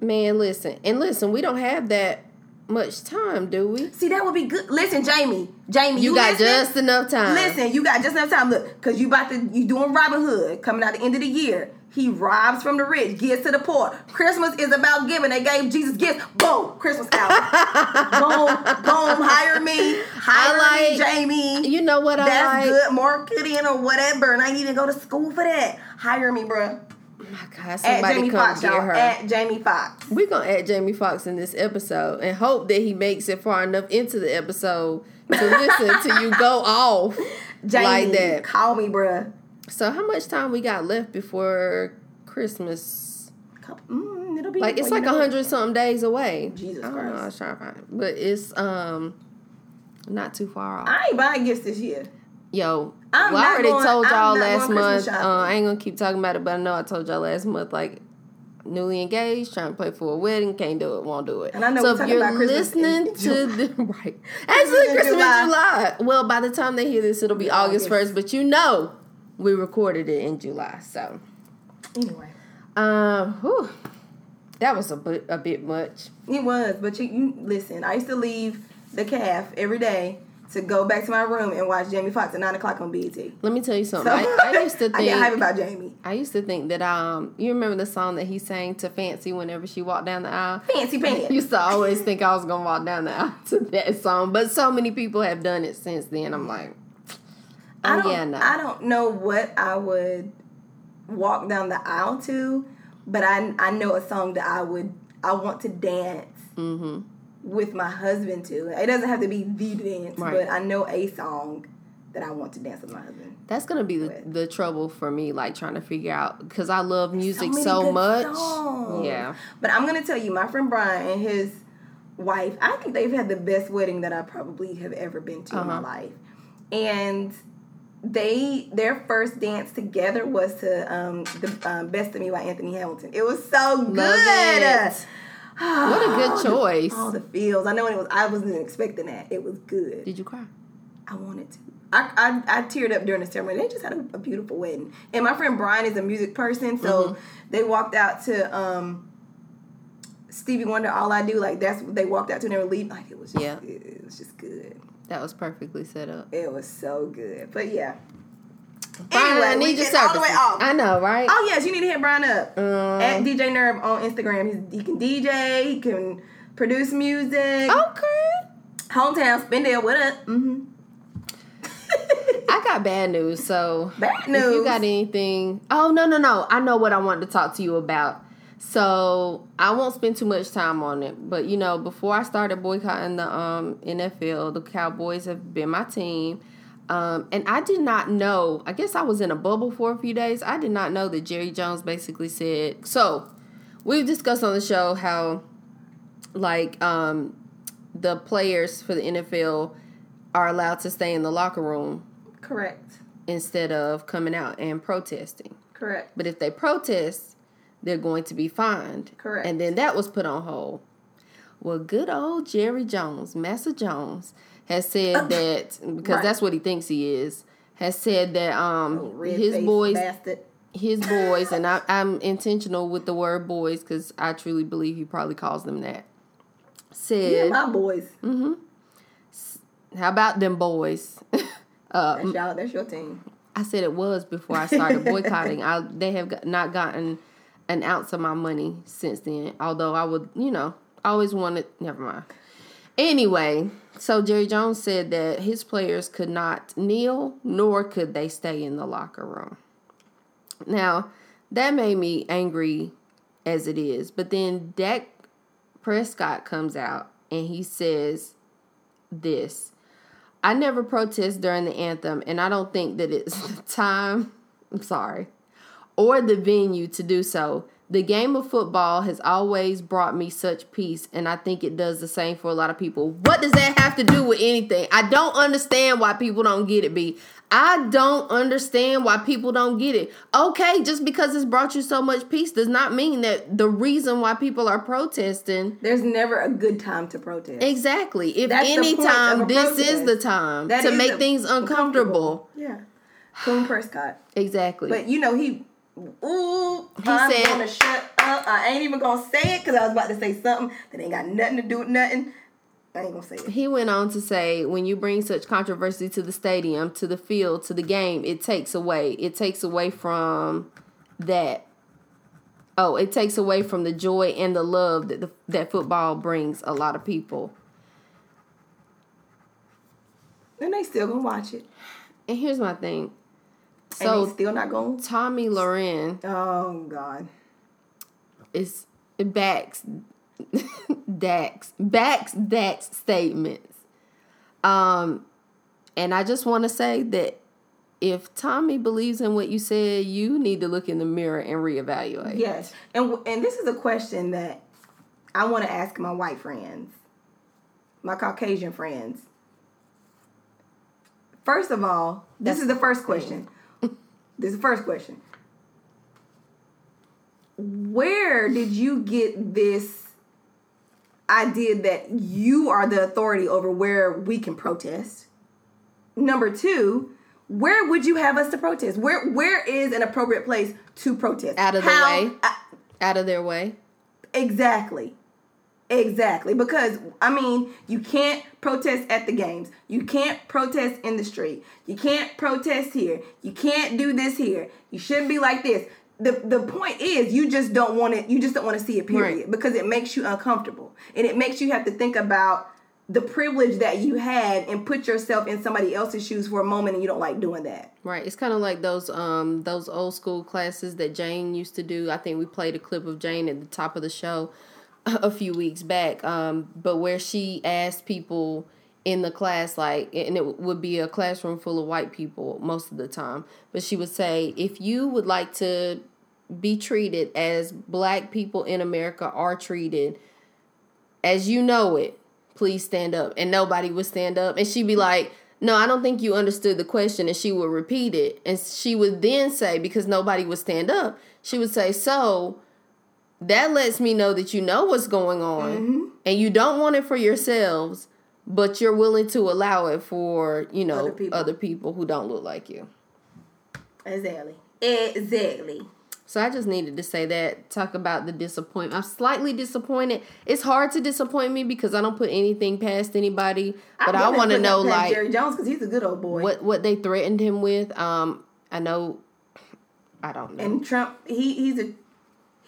Man, listen. And listen, we don't have that much time, do we? See, that would be good. Listen, Jamie, Jamie, You, you, got listening? just enough time. Listen, you got just enough time. Look, cause you about to you doing Robin Hood coming out the end of the year. He robs from the rich, gives to the poor. Christmas is about giving. They gave Jesus gifts. Boom, Christmas album. boom, boom. Hire me, hire I me, Jamie. You know what I That's like? good marketing or whatever. And I need to go to school for that. Hire me, bruh. Oh my God, At somebody Jamie come Foxx, get y'all. her. At Jamie Foxx. We're gonna add Jamie Foxx in this episode and hope that he makes it far enough into the episode to listen to you go off Jamie, like that. call me, bruh. So how much time we got left before Christmas? Mm, it'll be Like it's like a hundred something days away. Jesus I don't know. Christ. I was trying to find it, but it's um not too far off. I ain't buying gifts this year. Yo, I'm well, I already going- told y'all last month. Uh. I ain't gonna keep talking about it, but I know I told y'all last month. Like newly engaged, trying to play for a wedding, can't do it, won't do it. And I know so we're if talking you're about Christmas in listening to the right, actually Christmas in July. July. Well, by the time they hear this, it'll be August. first. But you know, we recorded it in July, so Anyway. um, whew, that was a bit a bit much. It was, but you, you listen. I used to leave the calf every day to go back to my room and watch Jamie Foxx at nine o'clock on BET. Let me tell you So something. I, I used to think I get hype about Jamie. I used to think that um, you remember the song that he sang to Fancy whenever she walked down the aisle. Fancy I pants. used to always think I was gonna walk down the aisle to that song, but so many people have done it since then. I'm like, I don't. yeah, no. I don't know what I would walk down the aisle to, but I I know a song that I would I want to dance Mm-hmm. with my husband to. It doesn't have to be the dance, Right. but I know a song that I want to dance with my husband. That's gonna be the, the trouble for me, like trying to figure out because I love music so, good much. songs. Yeah, But I'm gonna tell you, my friend Brian and his wife, I think they've had the best wedding that I probably have ever been to in my Uh-huh. life. And they their first dance together was to um, the um, "Best of Me" by Anthony Hamilton. It was so good. love it. What a good choice. All the feels. I know it was. I wasn't expecting that. It was good. Did you cry? I wanted to. I, I, I teared up during the ceremony. They just had a, a beautiful wedding. And my friend Brian is a music person, so Mm-hmm. they walked out to um, Stevie Wonder. All I do, like that's what they walked out to and they were leaving. Like it was just, Yeah. it, it was just good. That was perfectly set up. It was so good. But yeah. Brian, anyway, I need your all the way off. I know, right? Oh yes, you need to hit Brian up Um, at DJ Nerve on Instagram. He's, he can DJ. He can produce music. okay. Hometown Spindale. What up? Mm-hmm. I got bad news. So Bad If you got anything? Oh no no no! I know what I wanted to talk to you about. So I won't spend too much time on it. But you know, before I started boycotting the um, NFL, the Cowboys have been my team. Um, and I did not know. I guess I was in a bubble for a few days. I did not know that Jerry Jones basically said. So we've discussed on the show how, like, um, the players for the NFL are allowed to stay in the locker room Correct. instead of coming out and protesting. Correct. But if they protest, they're going to be fined. Correct. And then that was put on hold. Well, good old Jerry Jones, Massa Jones, has said that because Right. that's what he thinks he is. Has said that um Oh, his boys, bastard. his boys, and I, I'm intentional with the word boys because I truly believe he probably calls them that. Yeah, Said, my boys. Mhm. How about them boys? uh, That's y'all. That's your team. I said it was before I started boycotting. I they have not gotten an ounce of my money since then. Although I would, you know, always wanted. Never mind. Anyway, so Jerry Jones said that his players could not kneel, nor could they stay in the locker room. Now, that made me angry as it is. But then Dak Prescott comes out and he says this. I never protest during the anthem, and I don't think that it's the time, I'm sorry, or the venue to do so. The game of football has always brought me such peace, and I think it does the same for a lot of people. What does that have to do with anything? I don't understand why people don't get it, B. I don't understand why people don't get it. Okay, just because it's brought you so much peace does not mean that the reason why people are protesting. There's never a good time to protest. Exactly. If That's any time, this is the time That to make a- things uncomfortable. Yeah. Coon Prescott. Exactly. But you know, he, ooh, I'm said- gonna shut up. I ain't even gonna say it because I was about to say something that ain't got nothing to do with nothing. I ain't gonna say it. He went on to say, when you bring such controversy to the stadium, to the field, to the game, it takes away. It takes away from that. Oh, it takes away from the joy and the love that the, that football brings a lot of people. And they still gonna watch it. And here's my thing. So still not gonna. Tomi Lahren Oh God. is backs Dak's backs Dak's statements. Um, and I just want to say that if Tommy believes in what you said, you need to look in the mirror and reevaluate. Yes, and and this is a question that I want to ask my white friends, my Caucasian friends. First of all, this That's is the first question. This is the first question. Where did you get this idea that you are the authority over where we can protest? Number two, where would you have us to protest? Where where is an appropriate place to protest? Out of the way. I- Out of their way. Exactly. Exactly. Because, I mean, you can't protest at the games. You can't protest in the street. You can't protest here. You can't do this here. You shouldn't be like this. The, the point is you just don't want it you just don't want to see it period Right. because it makes you uncomfortable and it makes you have to think about the privilege that you had and put yourself in somebody else's shoes for a moment and you don't like doing that Right. It's kind of like those um those old school classes that Jane used to do. I think we played a clip of Jane at the top of the show a few weeks back. Um, but where she asked people in the class like and it would be a classroom full of white people most of the time but she would say if you would like to be treated as black people in america are treated as you know it, please stand up. And nobody would stand up. And she'd be like, No, I don't think you understood the question. And she would repeat it. And she would then say, because nobody would stand up, she would say, So that lets me know that you know what's going on and you don't want it for yourselves, but you're willing to allow it for, you know, Other people. other people who don't look like you. exactly exactly So I just needed to say that, talk about the disappointment. I'm slightly disappointed. It's hard to disappoint me because I don't put anything past anybody, but I, wouldn't want to know like Jerry Jones because he's a good old boy. what what they threatened him with. Um, I know, I don't know. And Trump, he he's a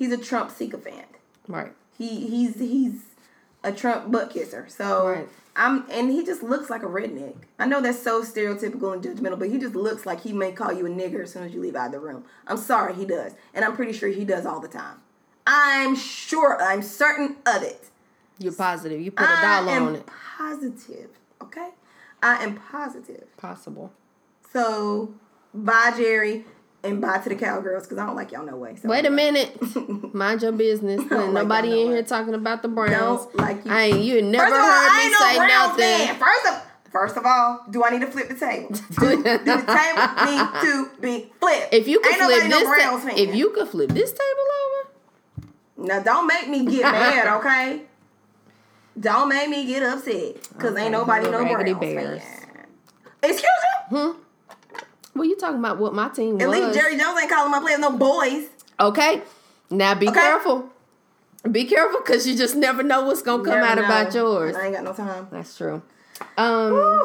he's a Trump sycophant. right. He he's he's a Trump butt kisser. So Right. I'm and he just looks like a redneck. I know that's so stereotypical and judgmental, but he just looks like he may call you a nigger as soon as you leave out of the room. I'm sorry, he does, and I'm pretty sure he does all the time. I'm sure. I'm certain of it. You're positive. You put a dollar on it. positive. Okay, I am positive. Possible. So bye, Jerry, and bye to the cowgirls because I don't like y'all no way. So Wait a minute. Mind your business. like Nobody that no in way. here talking about the Browns. Don't like you. I ain't. You never all, heard me no say Browns nothing. fan. First of First of all, do I need to flip the table? Do, do the table need to be flipped? If you could ain't flip this, no ta- if you could flip this table over, now don't make me get mad, okay? Don't make me get upset because Okay, ain't nobody no Browns fan. Excuse you? Well, you talking about what my team At was? least Jerry Jones ain't calling my players no boys. Okay, now be Okay. careful. Be careful, cause you just never know what's gonna come Never out about yours. I ain't got no time. That's true. Um.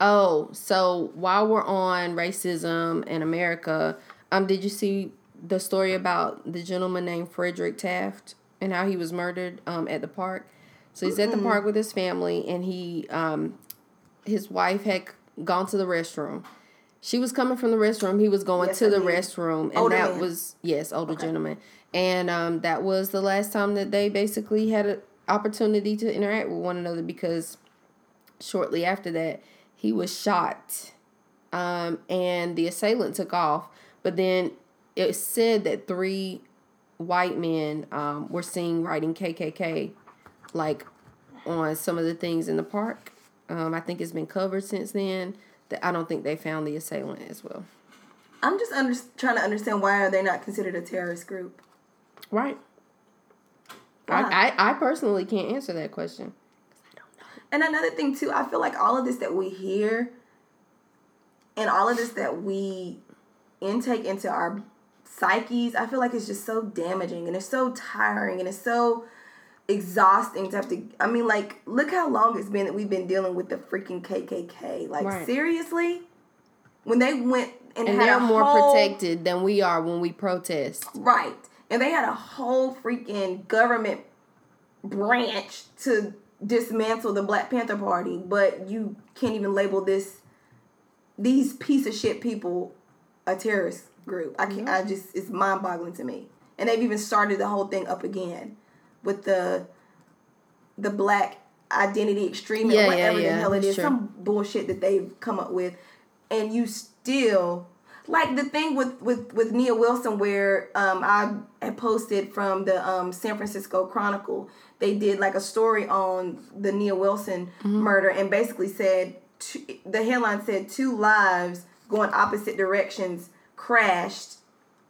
Oh, so while we're on racism in America, um, did you see the story about the gentleman named Frederick Taft and how he was murdered um at the park? So he's at the park with his family, and he um, his wife had gone to the restroom. She was coming from the restroom. He was going Yes, to I the did. restroom, and Older that man. was yes, older gentleman, and um, that was the last time that they basically had an opportunity to interact with one another because shortly after that he was shot um, and the assailant took off but then it said that three white men um, were seen writing KKK, like on some of the things in the park. Um, I think it's been covered since then. I don't think they found the assailant as well. I'm just under, trying to understand why are they not considered a terrorist group? Right. I, I, I personally can't answer that question. And another thing too, I feel like all of this that we hear and all of this that we intake into our psyches, I feel like it's just so damaging and it's so tiring and it's so exhausting to have to I mean like look how long it's been that we've been dealing with the freaking KKK. Like Right. seriously? When they went and, And had they're more whole, protected than we are when we protest. Right. And they had a whole freaking government branch to dismantle the Black Panther Party, but you can't even label this these piece of shit people a terrorist group. I can not I just it's mind boggling to me. And they've even started the whole thing up again with the the black identity extreme Yeah, yeah, whatever yeah, the hell it is. Some bullshit that they've come up with. And you still like the thing with with with Nia Wilson where um I had posted from the um San Francisco Chronicle. They did like a story on the Nia Wilson Mm-hmm. murder and basically said two, the headline said two lives going opposite directions crashed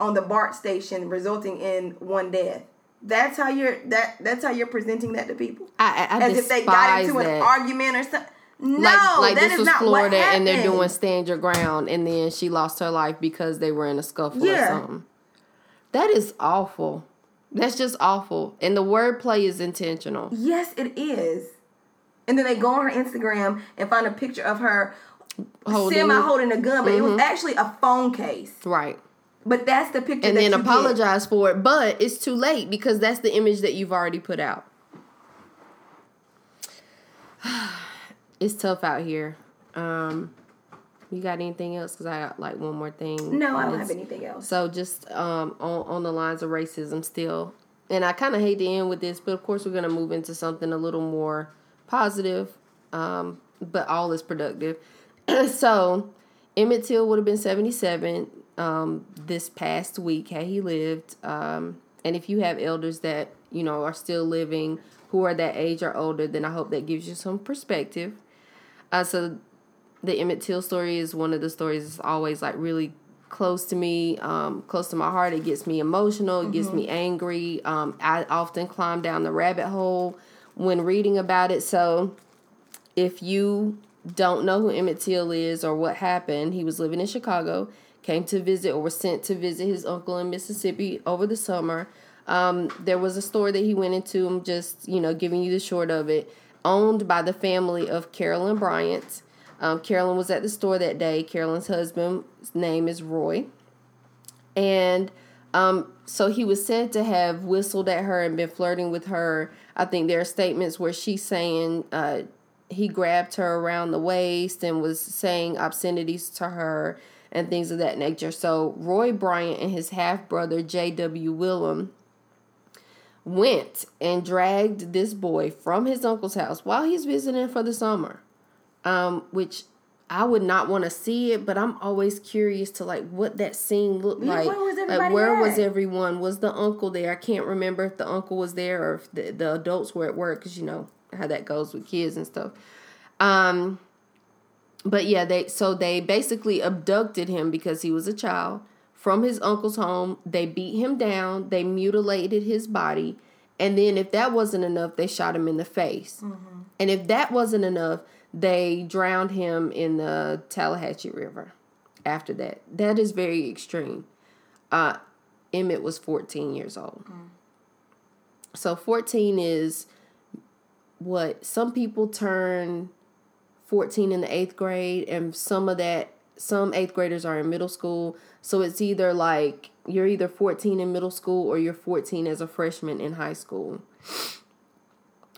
on the BART station, resulting in one death. That's how you're that. That's how you're presenting that to people, I, I, I as if they got into an argument or something. No, like like that this is was Florida, and they're doing stand your ground, and then she lost her life because they were in a scuffle or something. That is awful. That's just awful, and the wordplay is intentional. Yes, it is. And then they go on her Instagram and find a picture of her Holding, semi holding a gun, but it was Mm-hmm. actually a phone case. right, But that's the picture. and then you get. apologize for it, but it's too late because that's the image that you've already put out. it's tough out here. Um, you got anything else? Because I got like one more thing. No, I don't have anything else. So just um, on on the lines of racism still, and I kind of hate to end with this, but of course we're gonna move into something a little more positive, um, but all is productive. so Emmett Till would have been seventy seven um, this past week had he lived. Um, and if you have elders that you know are still living who are that age or older, then I hope that gives you some perspective. Uh, so the Emmett Till story is one of the stories that's always like really close to me, um, close to my heart. It gets me emotional. It gets me angry. Um, I often climb down the rabbit hole when reading about it. So if you don't know who Emmett Till is or what happened, he was living in Chicago, came to visit or was sent to visit his uncle in Mississippi over the summer. Um, there was a store that he went into. I'm just, you know, giving you the short of it. Owned by the family of Carolyn Bryant. Um, Carolyn was at the store that day. Carolyn's husband's name is Roy. And um, so he was said to have whistled at her and been flirting with her. I think there are statements where she's saying uh, he grabbed her around the waist and was saying obscenities to her and things of that nature. So Roy Bryant and his half brother J.W. Milam went and dragged this boy from his uncle's house while he's visiting for the summer. Um, which I would not want to see it, but I'm always curious to like what that scene looked like. where was like where was everyone? Was the uncle there? I can't remember if the uncle was there or if the, the adults were at work because you know how that goes with kids and stuff. Um, but yeah, they so they basically abducted him because he was a child from his uncle's home. They beat him down. They mutilated his body, and then if that wasn't enough, they shot him in the face. And if that wasn't enough, they drowned him in the Tallahatchie River. After that, that is very extreme. Uh, Emmett was 14 years old. So 14 is what some people turn 14 in the eighth grade, and some of that, some eighth graders are in middle school. So it's either like you're either 14 in middle school or you're 14 as a freshman in high school.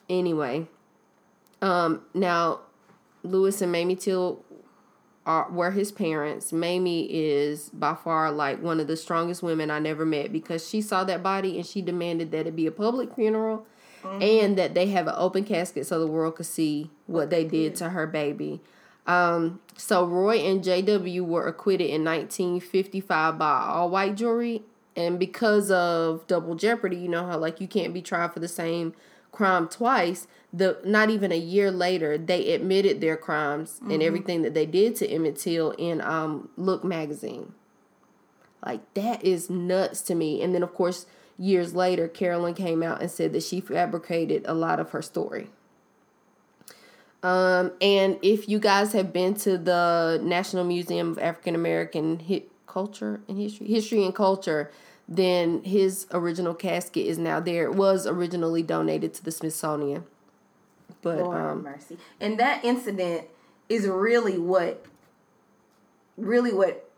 Anyway, um, now Louis and Mamie Till are were his parents. Mamie is by far like one of the strongest women I never met because she saw that body and she demanded that it be a public funeral and that they have an open casket so the world could see what they did to her baby. Um, so Roy and JW were acquitted in 1955 by all white jury and because of double jeopardy, you know how like you can't be tried for the same crime twice. The not even a year later, they admitted their crimes and everything that they did to Emmett Till in um Look magazine. Like that is nuts to me. And then of course, years later, Carolyn came out and said that she fabricated a lot of her story. Um, and if you guys have been to the National Museum of African American Hi- Culture and History, History and Culture, then his original casket is now there. It was originally donated to the Smithsonian. But Lord um, mercy. And that incident is really what, really what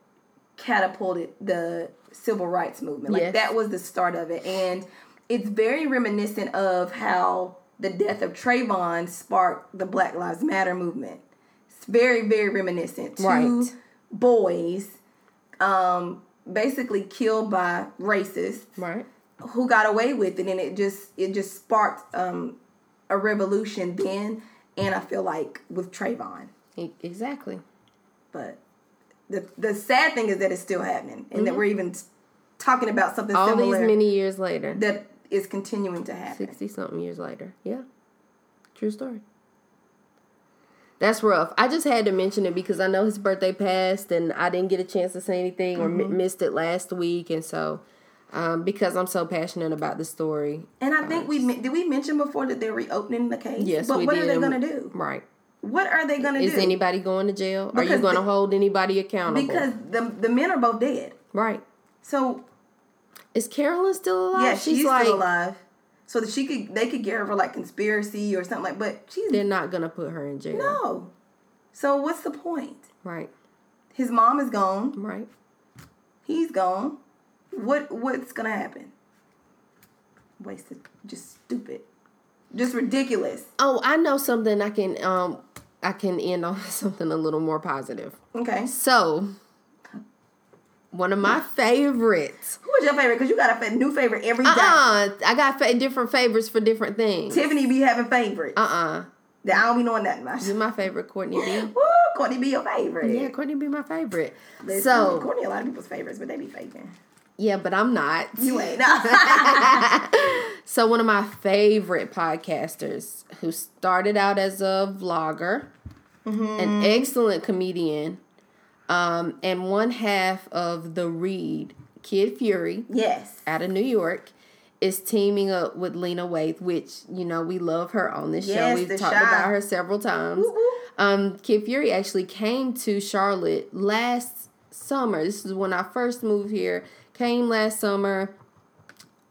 catapulted the civil rights movement. Like Yes. that was the start of it, and it's very reminiscent of how the death of Trayvon sparked the Black Lives Matter movement. It's very, very reminiscent. Two Right. boys, um, basically killed by racists right. who got away with it and it just it just sparked um a revolution then and I feel like with Trayvon. Exactly. But the the sad thing is that it's still happening and that we're even talking about something Mm-hmm. All these many years later. that is continuing to happen. 60 something years later. Yeah. True story. That's rough. I just had to mention it because I know his birthday passed and I didn't get a chance to say anything or Mm-hmm. mi- missed it last week. And so, um, because I'm so passionate about the story. And I think we did we mention before that they're reopening the case? Yes, But what did. are they gonna do? Right. What are they gonna do? Is anybody going to jail? Are you going to hold anybody accountable? because the the men are both dead. right. So Is Carolyn still alive? yeah, she's, still alive. So that she could they could get her for like conspiracy or something like but she's They're not going to put her in jail. No. So what's the point? Right. His mom is gone. Right. He's gone. What what's gonna happen? Wasted. Just stupid. Just ridiculous. Oh, I know something I can um I can end on something a little more positive. Okay. So, one of my favorites. Who was your favorite? Because you got a new favorite every day. Uh uh I got fa- different favorites for different things. Tiffany be having favorites. Uh uh that I don't be knowing that much. You're my favorite, Courtney B. Woo, Courtney be your favorite. Yeah, Courtney be my favorite. Listen, So, Courtney a lot of people's favorites, but they be faking. yeah, but I'm not. You ain't. So, one of my favorite podcasters who started out as a vlogger, an excellent comedian, um, and one half of The Read, Kid Fury, yes. out of New York, is teaming up with Lena Waithe, which, you know, we love her on this show. We've talked Chi. about her several times. Um, Kid Fury actually came to Charlotte last summer. This is when I first moved here. Came last summer.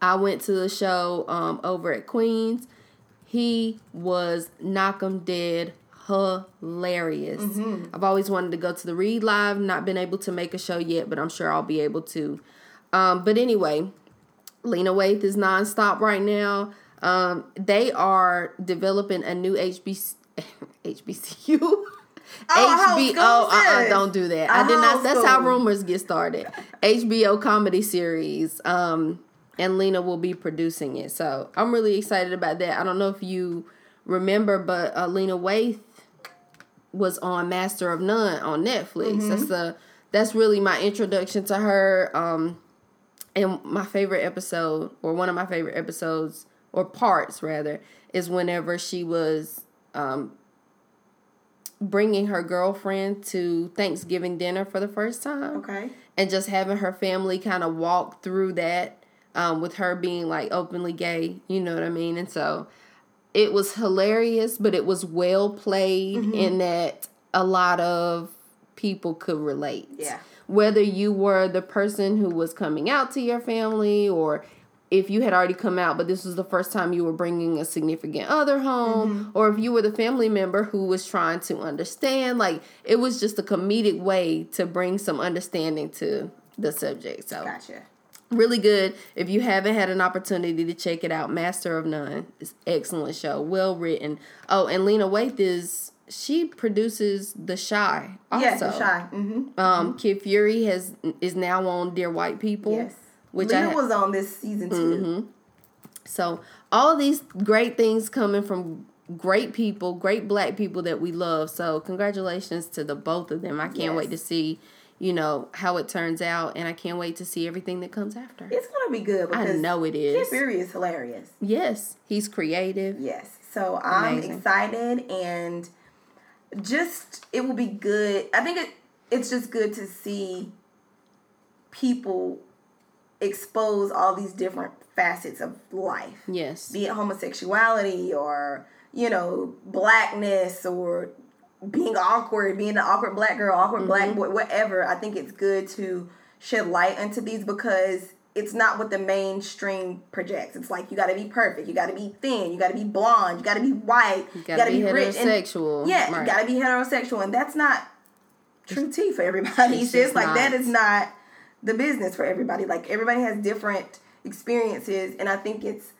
I went to the show um, over at Queens. He was knock 'em dead hilarious. I've always wanted to go to the Read Live, not been able to make a show yet, but I'm sure I'll be able to. Um, but anyway, Lena Waithe is nonstop right now. Um, they are developing a new HBC, HBCU. Oh, HBO, uh-uh, don't do that. I did not. That's how rumors get started. HBO comedy series. Um, and Lena will be producing it. So I'm really excited about that. I don't know if you remember, but uh, Lena Waithe was on Master of None on Netflix. Mm-hmm. That's the that's really my introduction to her. Um, and my favorite episode, or one of my favorite episodes, or parts rather, is whenever she was um, bringing her girlfriend to Thanksgiving dinner for the first time Okay. and just having her family kind of walk through that um, with her being like openly gay, you know what I mean? And so it was hilarious, but it was well played Mm-hmm. in that a lot of people could relate. Yeah. Whether you were the person who was coming out to your family or if you had already come out, but this was the first time you were bringing a significant other home, Mm-hmm. or if you were the family member who was trying to understand, like it was just a comedic way to bring some understanding to the subject. So Gotcha. Really good. If you haven't had an opportunity to check it out, Master of None. It's excellent show, well written. Oh, and Lena Waithe is she produces The Chi. Also. Yeah, the Chi. Mm-hmm. Um, Kid Fury has is now on Dear White People. Yes. Which Lena I was on this season 2 Mm-hmm. so all these great things coming from great people, great black people that we love. So congratulations to the both of them. I can't Yes. wait to see, you know how it turns out, and I can't wait to see everything that comes after. It's gonna be good I know it is. Kid. Fury is hilarious. Yes, he's creative. Yes. So I'm Amazing. excited and just it will be good. I think it it's just good to see people expose all these different facets of life. Yes. Be it homosexuality or, you know, blackness or being awkward, being an awkward black girl, awkward black mm-hmm. boy, whatever. I think it's good to shed light into these because it's not what the mainstream projects. It's like you got to be perfect, you got to be thin, you got to be blonde, you got to be white, you gotta be rich and- heterosexual. yeah, Right. you got to be heterosexual, and that's not true tea for everybody. It's It's just like that not. is not the business for everybody. Like everybody has different experiences, and I think it's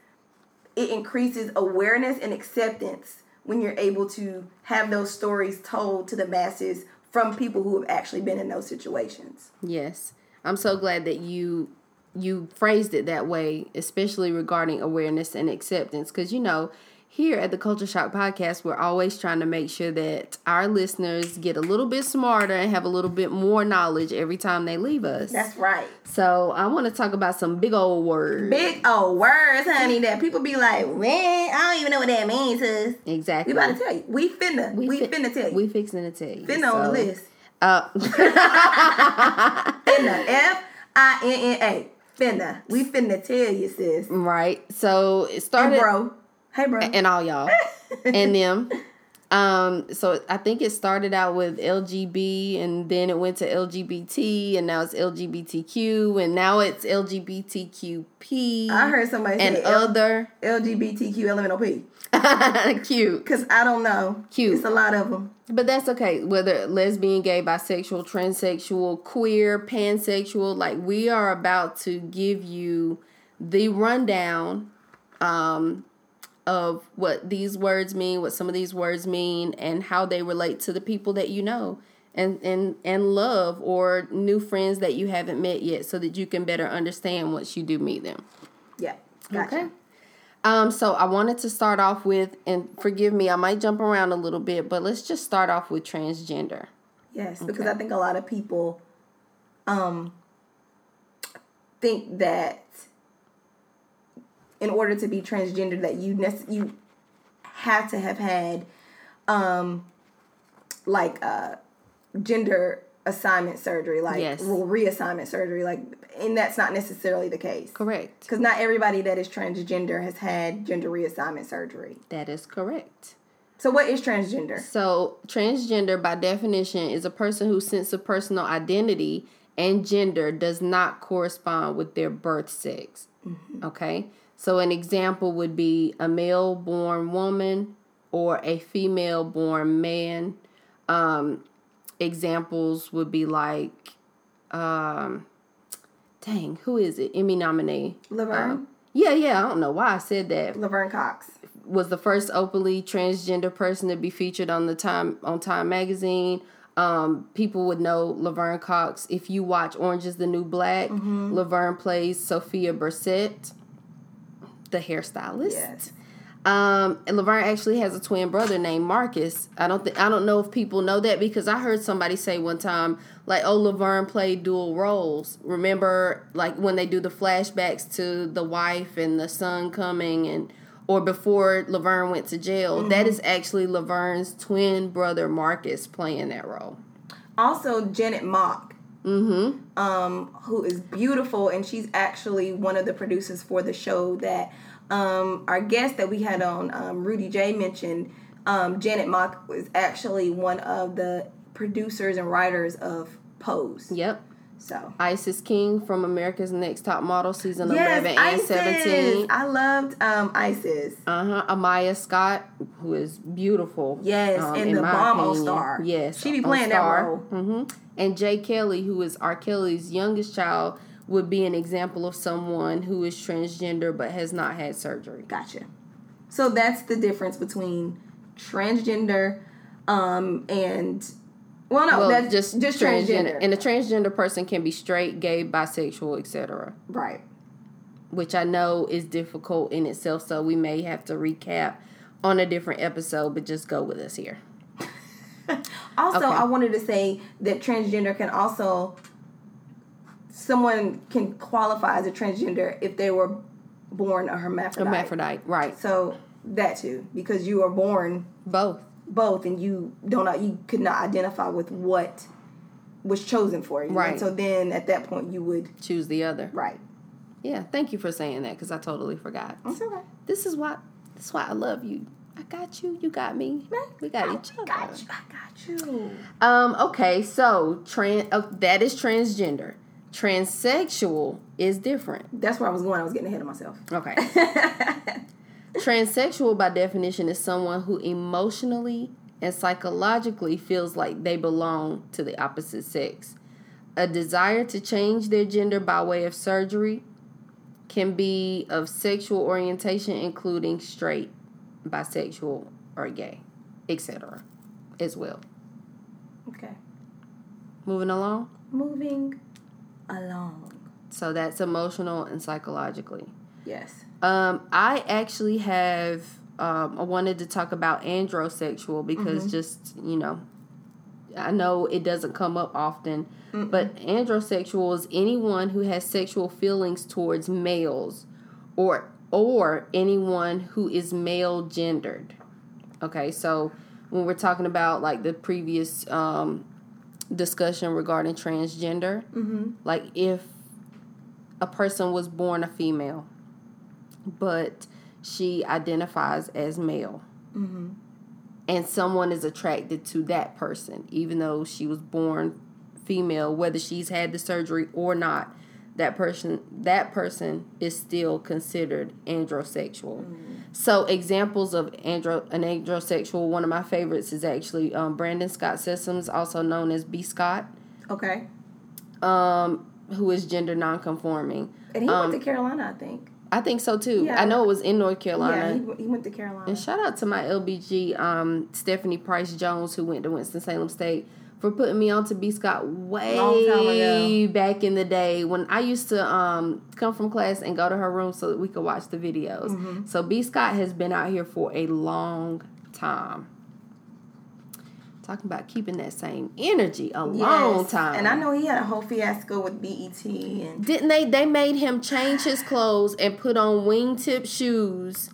it increases awareness and acceptance when you're able to have those stories told to the masses from people who have actually been in those situations. Yes. I'm so glad that you you phrased it that way, especially regarding awareness and acceptance cuz you know, here at the Culture Shock podcast, we're always trying to make sure that our listeners get a little bit smarter and have a little bit more knowledge every time they leave us. That's right. so, I want to talk about some big old words. Big old words, honey, that people be like, man, I don't even know what that means. Exactly. We about to tell you. We finna. We, fi- finna tell you. We fixing to tell you. finna on the list. Uh, Finna. F I N N A. Finna. We finna tell you, sis. right. So, it started bro. Hey, bro. and all y'all and them. Um, so I think it started out with LGB and then it went to LGBT and now it's LGBTQ and now it's LGBTQP I heard somebody and say L- other LGBTQ LMNOP. cute. Because I don't know. Cute. It's a lot of them. But that's okay. Whether lesbian, gay, bisexual, transsexual, queer, pansexual, like we are about to give you the rundown um, of what these words mean, what some of these words mean, and how they relate to the people that you know and and and love or new friends that you haven't met yet, so that you can better understand once you do meet them. Yeah. Gotcha. Okay. Um, so I wanted to start off with, and forgive me, I might jump around a little bit, but let's just start off with transgender. Yes, because I think a lot of people um think that in order to be transgender that you nec- you have to have had um like uh gender assignment surgery like Yes. reassignment surgery like and that's not necessarily the case Correct. because not everybody that is transgender has had gender reassignment surgery That is correct. so what is transgender So, transgender, by definition, is a person whose sense of personal identity and gender does not correspond with their birth sex. Okay? So, an example would be a male born woman or a female born man. Um, examples would be like, um, dang, who is it? Emmy nominee. laverne Um, yeah, yeah, I don't know why I said that. laverne cox was the first openly transgender person to be featured on the time on Time magazine. Um, people would know Laverne Cox if you watch Orange is the New Black. Laverne plays Sophia Burset, the hairstylist. yes Um, and Laverne actually has a twin brother named Marcus. I don't think I don't know if people know that because I heard somebody say one time like, "Oh, Laverne played dual roles." Remember, like when they do the flashbacks to the wife and the son coming, and or before Laverne went to jail. That is actually Laverne's twin brother Marcus playing that role. also Janet Mock, Mm-hmm. um, who is beautiful, and she's actually one of the producers for the show that um, our guest that we had on, um, Rudy J, mentioned. Um, Janet Mock was actually one of the producers and writers of Pose. Yep. So Isis King from America's Next Top Model season yes, 11 and Isis. 17. I loved um, Isis. Uh huh. Amaya Scott, who is beautiful. Yes, um, and in the All. Star. Yes, She be playing that role. hmm And Jaah Kelly, who is R. Kelly's youngest child, would be an example of someone who is transgender but has not had surgery. Gotcha. So that's the difference between transgender um, and well, no, Well, that's just just transgender. transgender. And a transgender person can be straight, gay, bisexual, etc. right. Which I know is difficult in itself, so we may have to recap on a different episode, but just go with us here. Also, Okay. I wanted to say that transgender can also someone can qualify as a transgender if they were born a hermaphrodite. Hermaphrodite, right? So that too, because you are born Both. both, and you don't not you could not identify with what was chosen for you. And Right. so then at that point you would Choose the other. right. Yeah. Thank you for saying that because I totally forgot. It's okay. This is why. This is why I love you. I got you. You got me. We got each other. Got you. I got you. Um. Okay. So trans. Uh, that is transgender. Transsexual is different. That's where I was going. I was getting ahead of myself. Okay. Transsexual, by definition, is someone who emotionally and psychologically feels like they belong to the opposite sex. A desire to change their gender by way of surgery can be of sexual orientation, including straight, bisexual, or gay, etc., as well. Okay. Moving along. Moving along. So that's emotional and psychologically. Yes. Um, I actually have. Um, I wanted to talk about androsexual because just you know, I know it doesn't come up often, but androsexual is anyone who has sexual feelings towards males, or or anyone who is male gendered. Okay, so when we're talking about like the previous um, discussion regarding transgender, like if a person was born a female but she identifies as male. And someone is attracted to that person, even though she was born female, whether she's had the surgery or not. That person, that person is still considered androsexual. So examples of andro, an androsexual. One of my favorites is actually um, Brandon Scott Sessoms, also known as B. Scott, Okay. um, who is gender nonconforming. And he Um, went to Carolina, I think. I think so too. Yeah. I know it was in North Carolina. Yeah, he, he went to Carolina. And shout out to my LBG, um, Stephanie Price Jones, who went to Winston Salem State, for putting me on to B Scott way Long time ago. back in the day when I used to um, come from class and go to her room so that we could watch the videos. Mm-hmm. So B Scott has been out here for a long time. Talking about keeping that same energy a long time. And I know he had a whole fiasco with BET and Didn't they? They made him change his clothes and put on wingtip shoes.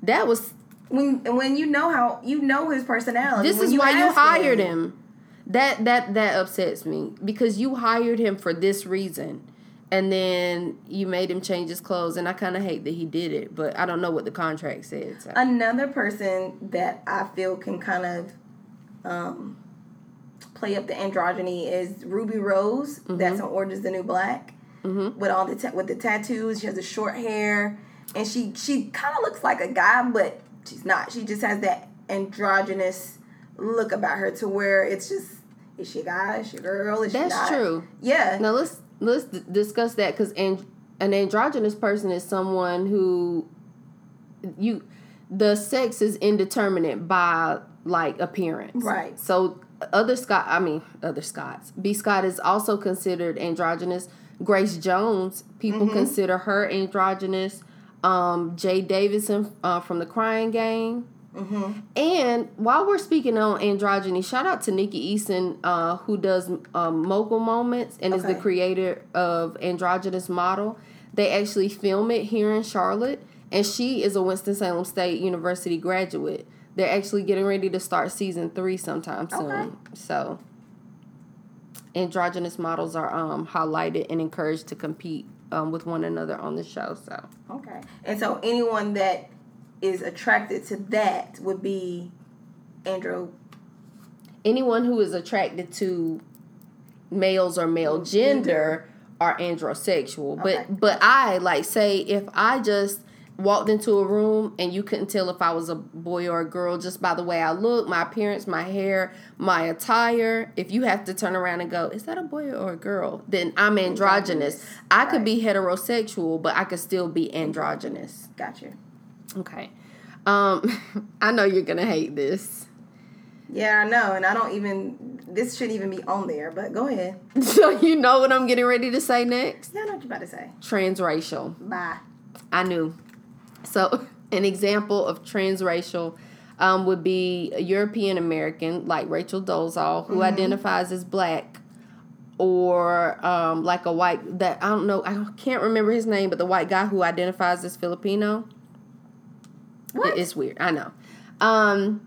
That was when when you know how you know his personality. This when is why you hired him. That that that upsets me because you hired him for this reason, and then you made him change his clothes, and I kind of hate that he did it, but I don't know what the contract said. So. Another person that I feel can kind of um, play up the androgyny is Ruby Rose. Mm-hmm. That's on Orange is the New Black. With all the ta- with the tattoos, she has the short hair, and she she kind of looks like a guy, but she's not. She just has that androgynous look about her to where it's just is she a guy? She a girl? Is she That's not? true. Yeah. Now let's let's d- discuss that because an, an androgynous person is someone who you the sex is indeterminate by like appearance. Right. So other Scott, I mean other Scots. B Scott is also considered androgynous. Grace Jones, people consider her androgynous. Um, Jaye Davidson uh, from the Crying Game. And while we're speaking on androgyny, shout out to Nikki Eason, uh, who does um, Mogul Moments and is the creator of Androgynous Model. They actually film it here in Charlotte, and she is a Winston-Salem State University graduate. They're actually getting ready to start season three sometime soon. Okay. So, androgynous models are um, highlighted and encouraged to compete um, with one another on the show. So, Okay. And so anyone that is attracted to that would be andro anyone who is attracted to males or male gender are androsexual. But Okay. but I like say if I just walked into a room and you couldn't tell if I was a boy or a girl just by the way I look, my appearance, my hair, my attire, if you have to turn around and go, is that a boy or a girl? Then I'm androgynous. I could be heterosexual, but I could still be androgynous. Gotcha. Okay. Um I know you're going to hate this. Yeah, I know, and I don't even. This shouldn't even be on there, but go ahead. So you know what I'm getting ready to say next? Yeah, I know what you're about to say. Transracial. Bye. I knew. So an example of transracial um, would be a European American, like Rachel Dolezal, who identifies as black, or um, like a white that I don't know, I can't remember his name, but the white guy who identifies as Filipino. What? It- It's weird. I know. Um,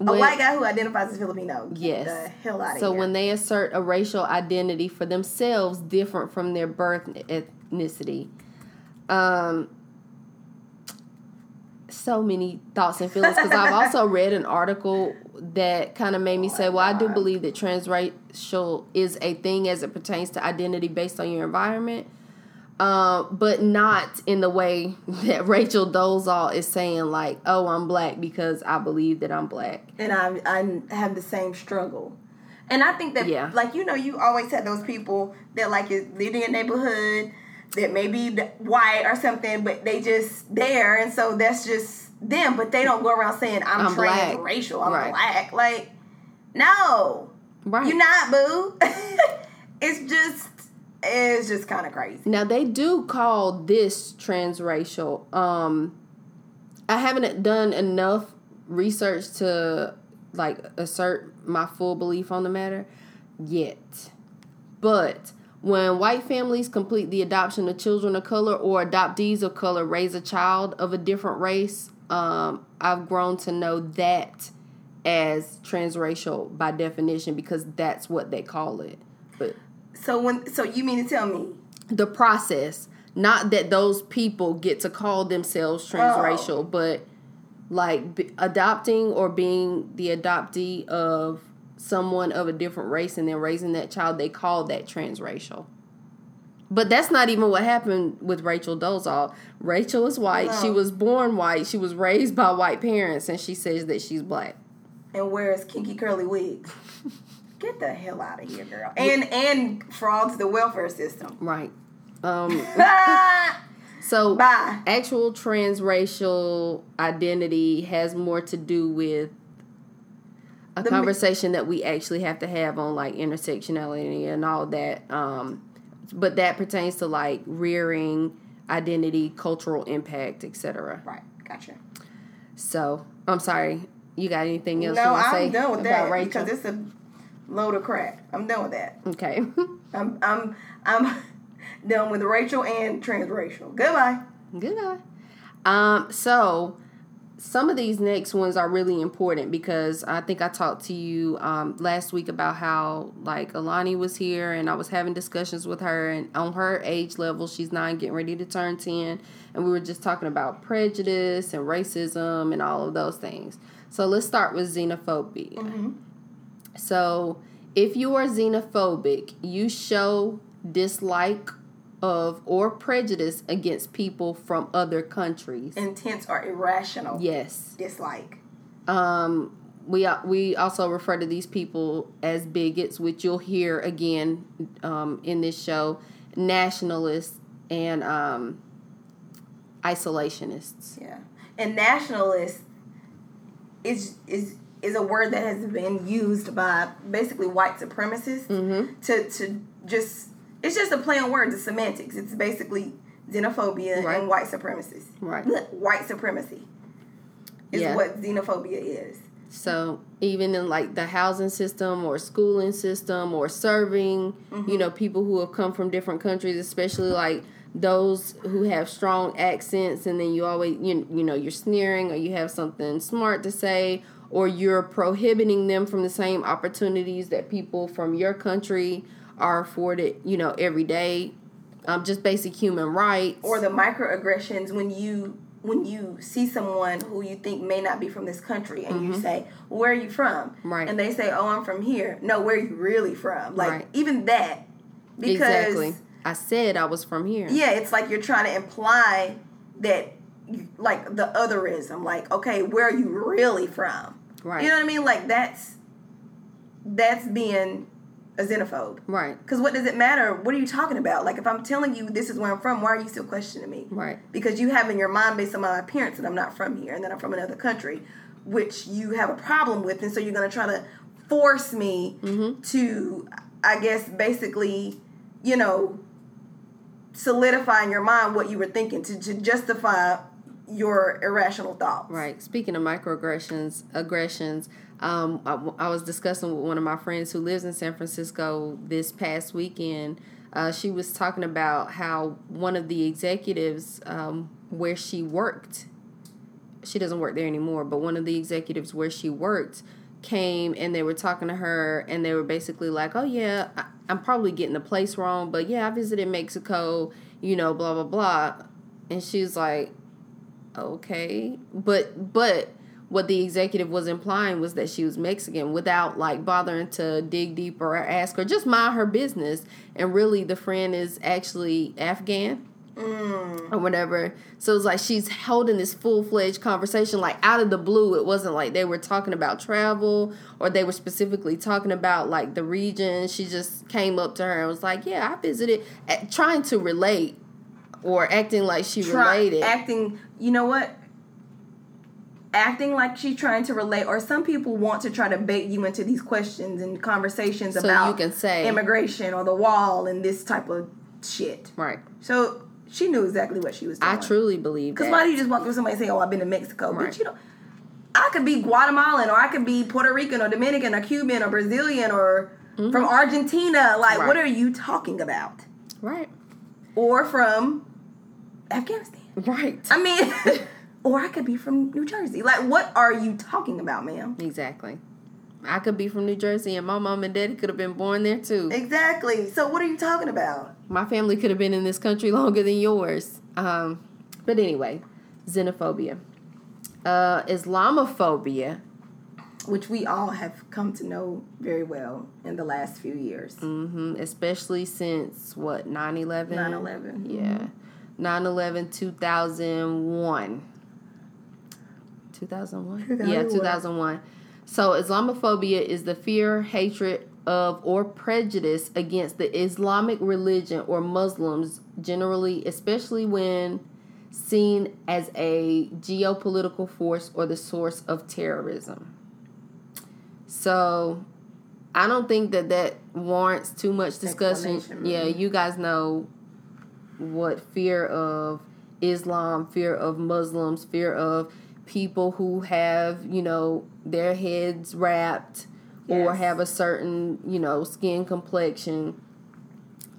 A white guy who identifies as Filipino. Yes. The hell out of So here. when they assert a racial identity for themselves different from their birth ethnicity, um, so many thoughts and feelings. Because I've also read an article that kind of made me say, well, I do believe that transracial is a thing as it pertains to identity based on your environment. Uh, but not in the way that Rachel Dolezal is saying, like, "Oh, I'm black because I believe that I'm black." and I I have the same struggle. And I think that Yeah. like you know you always had those people that like is live in your neighborhood that may be white or something, but they just there, and so that's just them. But they don't go around saying I'm, I'm transracial, I'm Right. black. Like, no, Right. you're not, boo. it's just it's just kind of crazy. Now they do call this transracial. Um I haven't done enough research to like assert my full belief on the matter yet. But when white families complete the adoption of children of color or adoptees of color raise a child of a different race, um, I've grown to know that as transracial by definition because that's what they call it. But So when so you mean to tell me the process not that those people get to call themselves oh. transracial but like b- adopting or being the adoptee of someone of a different race and then raising that child they call that transracial but that's not even what happened with Rachel Dolezal. Rachel is white. She was born white. She was raised by white parents, and she says that she's black. and wears kinky curly wigs. Get the hell out of here, girl. And and frauds the welfare system. Right. Um, so Bye. actual transracial identity has more to do with a The mi- conversation that we actually have to have on like intersectionality and all that um but that pertains to like rearing identity cultural impact etc Right, gotcha. so i'm sorry you got anything else you No, want to say I'm done with about that rachel because it's a load of crap. I'm done with that. okay I'm I'm I'm done with Rachel and transracial. Goodbye. Goodbye. Um, so some of these next ones are really important because I think I talked to you um, last week about how like Alani was here and I was having discussions with her and on her age level she's nine getting ready to turn 10 and we were just talking about prejudice and racism and all of those things. So let's start with xenophobia. So if you are xenophobic, you show dislike of or prejudice against people from other countries. Intense or irrational yes. dislike. Um we we also refer to these people as bigots, which you'll hear again um, in this show, nationalists and um, isolationists. Yeah. And nationalists is is is a word that has been used by basically white supremacists Mm-hmm. to to just it's just a play on words, it's semantics. It's basically xenophobia Right. and white supremacists. Right. White supremacy is Yeah. what xenophobia is. So even in like the housing system or schooling system or serving, you know, people who have come from different countries, especially like those who have strong accents and then you always you, you know you're sneering or you have something smart to say or you're prohibiting them from the same opportunities that people from your country are afforded you know every day. Um, just basic human rights. Or the microaggressions when you when you see someone who you think may not be from this country and you say where are you from? Mm-hmm. Right. and they say oh i'm from here. No where are you really from? Like Right. even that because exactly. I said i was from here. Yeah it's like you're trying to imply that like the otherism like okay where are you really from Right. you know what i mean like that's that's being a xenophobe right because what does it matter? What are you talking about? Like, if I'm telling you this is where I'm from, why are you still questioning me? Right. Because you have in your mind, based on my appearance, that I'm not from here and that I'm from another country, which you have a problem with. And so you're going to try to force me Mm-hmm. to, I guess, basically, you know, solidify in your mind what you were thinking to, to justify your irrational thoughts. Right. Speaking of microaggressions, aggressions, um, I, I, was discussing with one of my friends who lives in San Francisco this past weekend. Uh, she was talking about how one of the executives um, where she worked, she doesn't work there anymore, but one of the executives where she worked came and they were talking to her and they were basically like, oh, yeah, I, I'm probably getting the place wrong, but yeah, I visited Mexico, you know, blah, blah, blah. And she's like, okay. But, but, what the executive was implying was that she was Mexican without like bothering to dig deeper or ask her, just mind her business. And really, the friend is actually Afghan. Mm. Or whatever. So it's like she's holding this full fledged conversation, like out of the blue. It wasn't like they were talking about travel or they were specifically talking about like the region. She just came up to her and was like, Yeah, I visited, trying to relate or acting like she Try, related. Acting, you know what? acting like she's trying to relate or some people want to try to bait you into these questions and conversations so about you can say immigration or the wall and this type of shit. Right. So she knew exactly what she was doing. i truly believe because why do you just walk through somebody and say oh i've been to mexico right. but you know i could be guatemalan or i could be puerto rican or dominican or cuban or brazilian or mm-hmm. from argentina. Like right. what are you talking about? Right. Or from afghanistan right i mean or I could be from New Jersey. Like, what are you talking about, ma'am? Exactly. I could be from New Jersey, and my mom and daddy could have been born there too. Exactly. So, what are you talking about? My family could have been in this country longer than yours. Um, but anyway, xenophobia, uh, Islamophobia, which we all have come to know very well in the last few years. Mm-hmm. Especially since what 9-11? 9-11. Yeah. 9-11, 2001. 2001? Yeah, 2001. So Islamophobia is the fear, hatred of, or prejudice against the Islamic religion or Muslims generally, especially when seen as a geopolitical force or the source of terrorism. So I don't think that that warrants too much discussion. Yeah, you guys know what fear of Islam, fear of Muslims, fear of people who have, you know, their heads wrapped yes. or have a certain, you know, skin complexion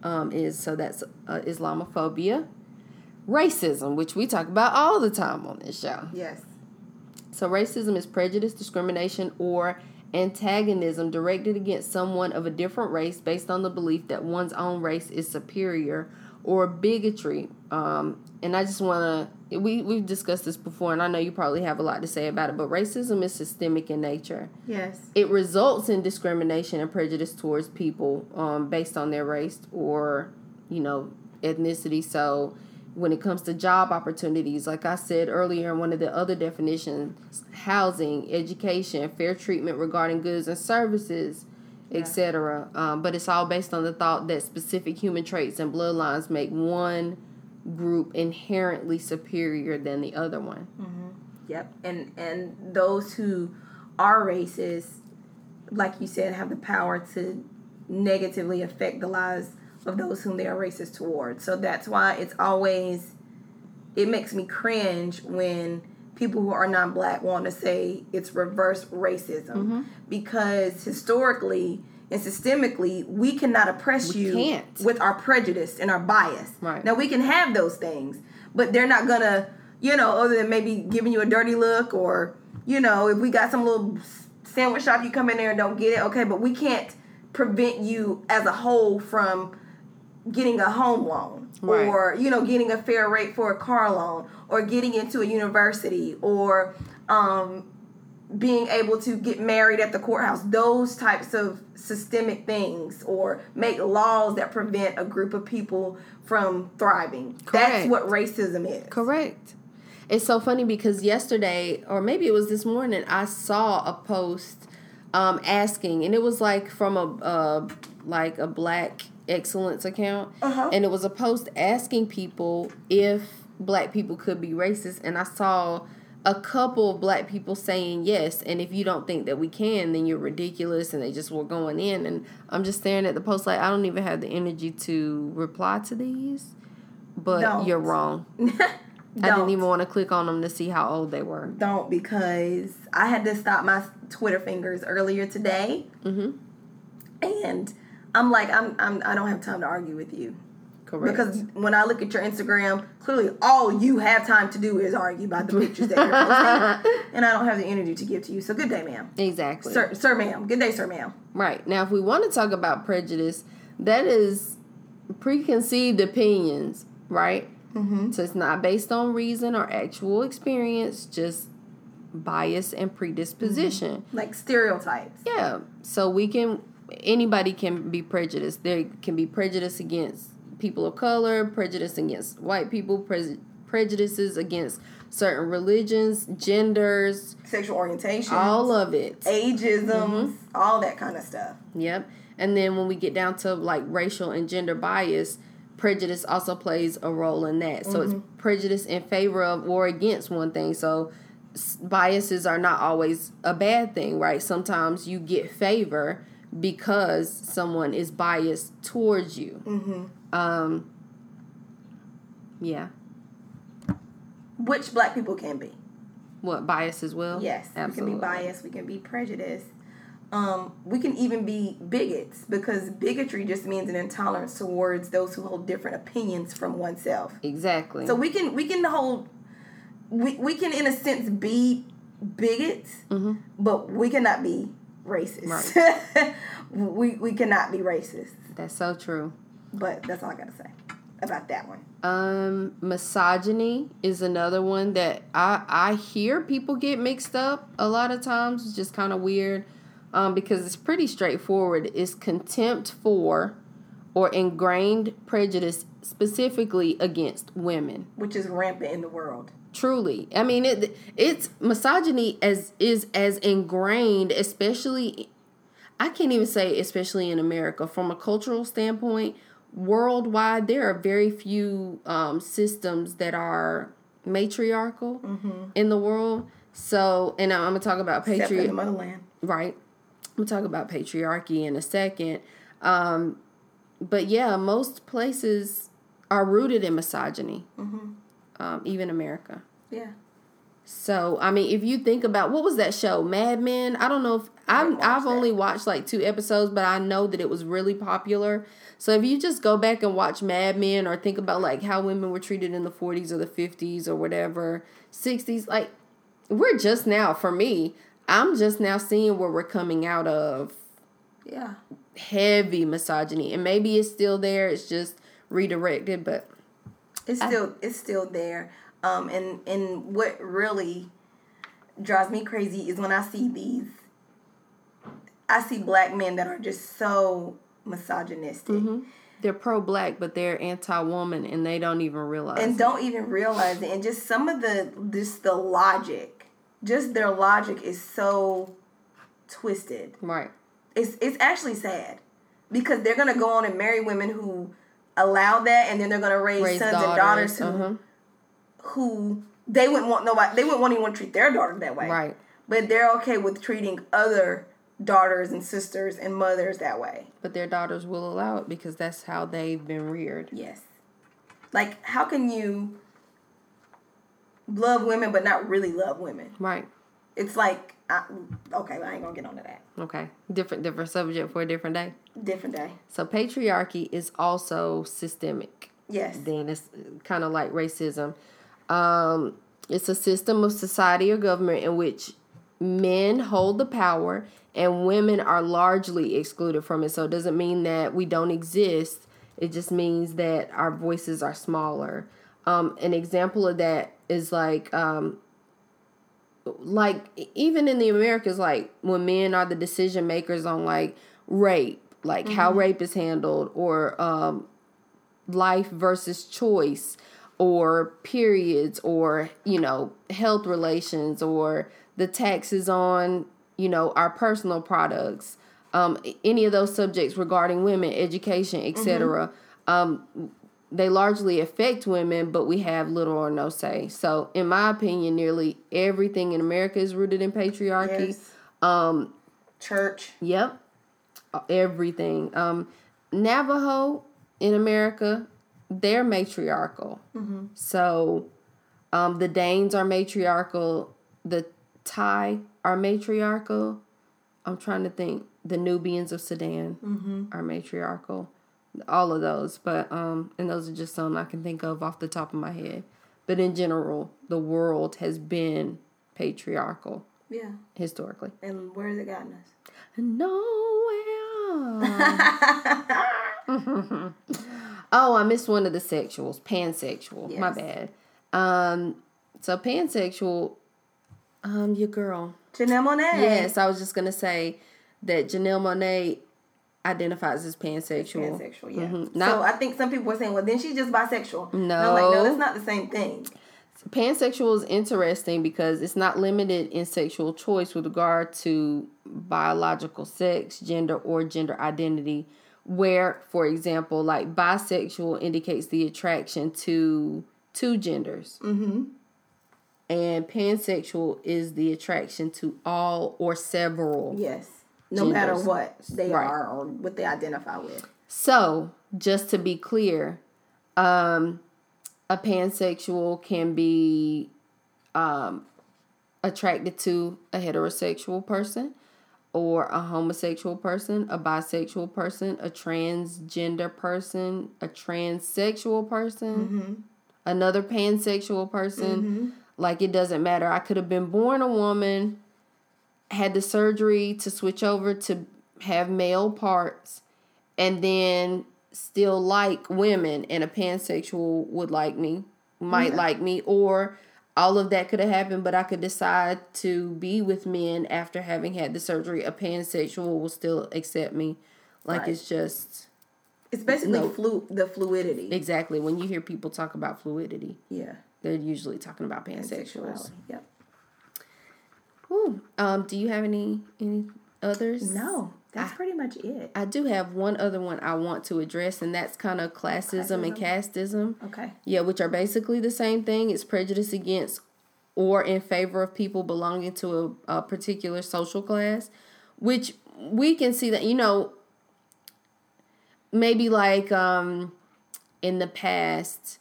um, is so that's uh, Islamophobia. Racism, which we talk about all the time on this show. Yes. So racism is prejudice, discrimination, or antagonism directed against someone of a different race based on the belief that one's own race is superior or bigotry. Um, and I just want to, we, we've discussed this before, and I know you probably have a lot to say about it, but racism is systemic in nature. Yes. It results in discrimination and prejudice towards people um, based on their race or, you know, ethnicity. So when it comes to job opportunities, like I said earlier in one of the other definitions, housing, education, fair treatment regarding goods and services, etc. Um, but it's all based on the thought that specific human traits and bloodlines make one group inherently superior than the other one. Mm-hmm. Yep, and and those who are racist, like you said, have the power to negatively affect the lives of those whom they are racist towards. So that's why it's always it makes me cringe when people who are not black want to say it's reverse racism mm-hmm. because historically and systemically we cannot oppress we you can't. with our prejudice and our bias right now we can have those things but they're not gonna you know other than maybe giving you a dirty look or you know if we got some little sandwich shop you come in there and don't get it okay but we can't prevent you as a whole from getting a home loan right. or you know getting a fair rate for a car loan or getting into a university or um, being able to get married at the courthouse those types of systemic things or make laws that prevent a group of people from thriving Correct. that's what racism is correct it's so funny because yesterday or maybe it was this morning i saw a post um, asking and it was like from a uh, like a black excellence account uh-huh. and it was a post asking people if black people could be racist and i saw a couple of black people saying yes and if you don't think that we can then you're ridiculous and they just were going in and i'm just staring at the post like i don't even have the energy to reply to these but don't. you're wrong I didn't even want to click on them to see how old they were. Don't because I had to stop my Twitter fingers earlier today, mm-hmm. and I'm like, I'm, I'm I don't have time to argue with you Correct. because when I look at your Instagram, clearly all you have time to do is argue about the pictures that you're posting, and I don't have the energy to give to you. So good day, ma'am. exactly. Sir, sir, ma'am. Good day, sir, ma'am. Right. Now, if we want to talk about prejudice, that is preconceived opinions, right? Mm-hmm. So it's not based on reason or actual experience, just bias and predisposition. Like stereotypes. Yeah. So we can, anybody can be prejudiced. There can be prejudice against people of color, prejudice against white people, pre- prejudices against certain religions, genders, Sexual orientation. all of it. ageisms, Mm-hmm. all that kind of stuff. Yep. And then when we get down to like racial and gender bias, prejudice also plays a role in that. So it's prejudice in favor of or against one thing. So biases are not always a bad thing, right? Sometimes you get favor because someone is biased towards you. Mm-hmm. Um, yeah. Which black people can be. What bias as well? Yes, absolutely. we can be biased. We can be prejudiced. Um, we can even be bigots because bigotry just means an intolerance towards those who hold different opinions from oneself. Exactly. So we can we can hold we we can in a sense be bigots, Mm-hmm. but we cannot be racist. we we cannot be racist. That's so true. But that's all I gotta say about that one. Um, misogyny is another one that I I hear people get mixed up a lot of times. It's just kind of weird, um, because it's pretty straightforward. It's contempt for, or ingrained prejudice specifically against women. Which is rampant in the world. Truly, I mean it. It's misogyny as is as ingrained, especially. I can't even say especially in America from a cultural standpoint. Worldwide, there are very few um, systems that are matriarchal in the world. So, and I'm gonna talk about patriarchy, motherland. right? We'll talk about patriarchy in a second. Um, but yeah, most places are rooted in misogyny, um, even America. Yeah. So I mean, if you think about what was that show, Mad Men? I don't know if I've I've that. only watched like two episodes, but I know that it was really popular. So if you just go back and watch Mad Men, or think about like how women were treated in the forties or the fifties or whatever, sixties, like we're just now for me, I'm just now seeing where we're coming out of Yeah. heavy misogyny, and maybe it's still there. It's just redirected, but It's still it's still there. Um, and and what really drives me crazy is when I see these. I see black men that are just so misogynistic they're pro-black, but they're anti-woman, and they don't even realize. and it. don't even realize it. And just some of the just the logic, just their logic is so twisted. right. It's it's actually sad because they're gonna go on and marry women who allow that, and then they're gonna raise, Raise sons and daughters who uh-huh. who they wouldn't want nobody they wouldn't want anyone to treat their daughter that way. Right. But they're okay with treating other daughters and sisters and mothers that way. But their daughters will allow it because that's how they've been reared. Yes. Like how can you love women but not really love women? Right. It's like I, okay, I ain't gonna get onto that. Okay. Different different subject for a different day. Different day. So patriarchy is also systemic. Yes. Then it's kind of like racism. Um, it's a system of society or government in which men hold the power and women are largely excluded from it. So it doesn't mean that we don't exist. It just means that our voices are smaller. Um, an example of that is like um, like even in the Americas, like when men are the decision makers on like rape, like how rape is handled, or um, life versus choice, or periods, or you know health relations, or the taxes on you know our personal products, um, any of those subjects regarding women, education, etc. Um, they largely affect women, but we have little or no say. So, in my opinion, nearly everything in America is rooted in patriarchy. Yes. Um, Church. Yep, everything. Um, Navajo in America, they're matriarchal. So, Um, the Danes are matriarchal. The Thai are matriarchal. I'm trying to think. The Nubians of Sudan Mm-hmm. are matriarchal. All of those, but um, and those are just some I can think of off the top of my head. But in general, the world has been patriarchal Yeah. historically. And where has it gotten us? Nowhere. oh, I missed one of the sexuals. Pansexual. My bad. Um, so pansexual. Um, your girl. Janelle Monáe. Yes, I was just gonna say that Janelle Monáe identifies as pansexual. Pansexual, yeah. Mhm. so I think some people are saying, well, then she's just bisexual. No. I'm like, no, that's not the same thing. pansexual is interesting because it's not limited in sexual choice with regard to biological sex, gender, or gender identity. Where, for example, like bisexual indicates the attraction to two genders, mm-hmm. and pansexual is the attraction to all or several. Yes. No matter what they Right. are or what they identify with. So, just to be clear, um, a pansexual can be um, attracted to a heterosexual person or a homosexual person, a bisexual person, a transgender person, a transsexual person, another pansexual person. Like, it doesn't matter. I could have been born a woman, had the surgery to switch over to have male parts, and then still like women and a pansexual would like me might like me or all of that could have happened but i could decide to be with men after having had the surgery a pansexual will still accept me like Right. it's just It's basically No. flu the fluidity. exactly when you hear people talk about fluidity yeah. they're usually talking about pansexuals. Yep. Ooh, um do you have any any others No, that's Ah. pretty much it. i do have one other one i want to address and that's kind of classism and casteism Okay. Yeah, which are basically the same thing. It's prejudice against or in favor of people belonging to a, a particular social class, which we can see that, you know, maybe like um, in the past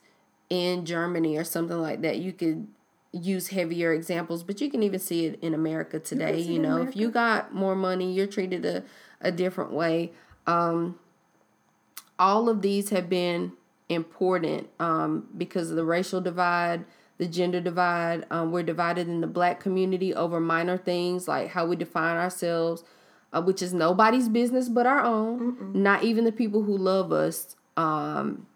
in Germany or something like that, you could use heavier examples, but you can even see it in America today. You, in know, if you got more money, you're treated a, a different way. Um, all of these have been important um, because of the racial divide, the gender divide. Um, we're divided in the black community over minor things like how we define ourselves, uh, which is nobody's business but our own. Not even the people who love us. Um,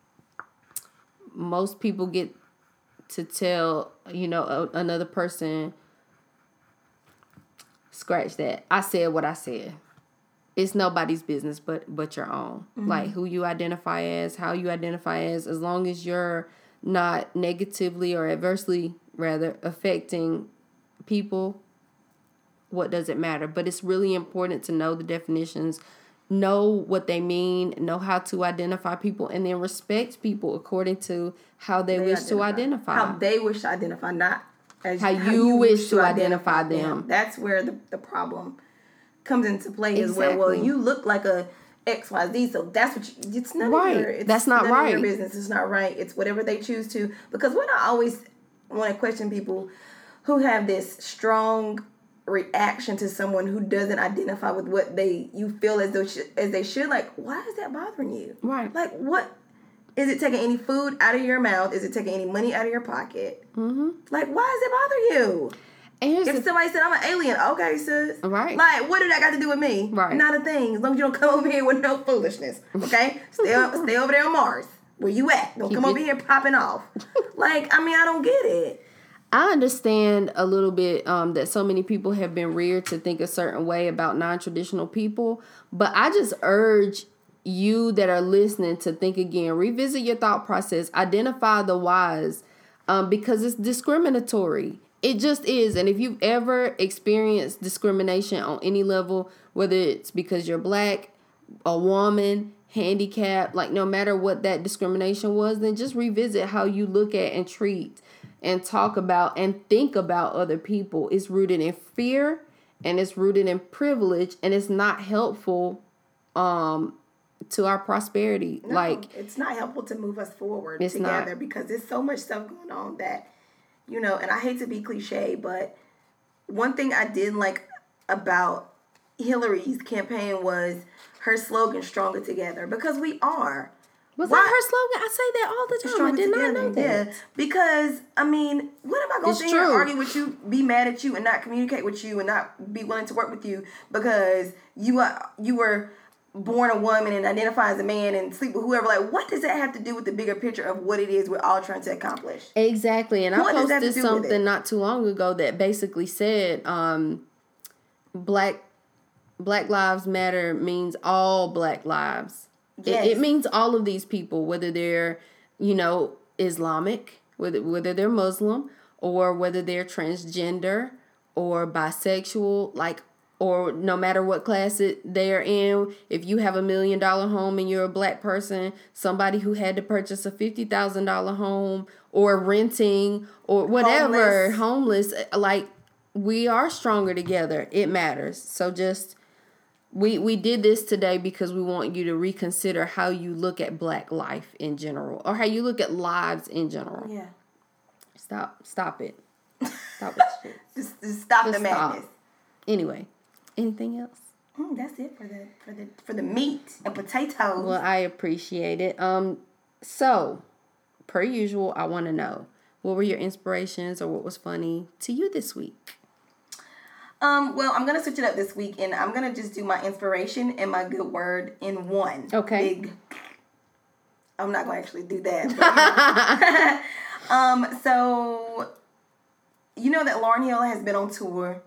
most people get to tell you know a, another person. Scratch that. I said what I said it's nobody's business but but your own mm-hmm. like who you identify as how you identify as as long as you're not negatively or adversely rather affecting people what does it matter but it's really important to know the definitions know what they mean know how to identify people and then respect people according to how they, wish to identify How they wish to identify, not as How you wish to identify them. That's where the, the problem comes into play. Is where well, you look like a X Y Z, so that's what you, it's none Right. your. It's That's not none Of your business. It's not right. It's whatever they choose to. Because when I always want to question people who have this strong reaction to someone who doesn't identify with what they you feel as though sh- as they should like why is that bothering you? Right. like what is it taking any food out of your mouth? Is it taking any money out of your pocket? Mm-hmm. like why does it bother you? And if the somebody said i'm an alien okay sis. Right. like what did that got to do with me? Right. not a thing as long as you don't come over here with no foolishness okay? Stay up, stay over there on mars where you at. Don't Keep come it- over here popping off. Like i mean i don't get it I understand a little bit um, that so many people have been reared to think a certain way about non traditional people, but I just urge you that are listening to think again, revisit your thought process, identify the whys, um, because it's discriminatory. It just is. And if you've ever experienced discrimination on any level, whether it's because you're black, a woman, handicapped, like no matter what that discrimination was, then just revisit how you look at and treat and talk about and think about other people. is rooted in fear and it's rooted in privilege and it's not helpful um to our prosperity. No, Like it's not helpful to move us forward together not. because there's so much stuff going on that you know, and I hate to be cliche, but one thing I did like about Hillary's campaign was her slogan "Stronger Together" because we are. Was Why- that her slogan? I say that all the time. I did not know that. Yeah, because I mean, what am I to sit here and argue with you, be mad at you, and not communicate with you, and not be willing to work with you because you are you were born a woman and identify as a man and sleep with whoever? Like, what does that have to do with the bigger picture of what it is we're all trying to accomplish? Exactly. And I What have posted to do with it? something not too long ago that basically said um, black Black Lives Matter means all black lives. It, Yes. it means all of these people, whether they're, you know, Islamic, whether whether they're Muslim, or whether they're transgender or bisexual, like or no matter what class it they're in, if you have a million dollar home and you're a black person, somebody who had to purchase a fifty thousand dollar home or renting or whatever, homeless, like we are stronger together. It matters. So just we we did this today because we want you to reconsider how you look at black life in general or how you look at lives in general. Yeah, Stop stop it. Stop it. shit. just, just stop Just the stop. madness. Anyway, anything else? Mm, that's it for the for the for the meat and potatoes. Well, I appreciate it. Um, so per usual, I want to know what were your inspirations or what was funny to you this week. Um, well, I'm gonna switch it up this week, and I'm gonna just do my inspiration and my good word in one. Okay. Big. I'm not gonna actually do that. but, um. So, you know that Lauryn Hill has been on tour,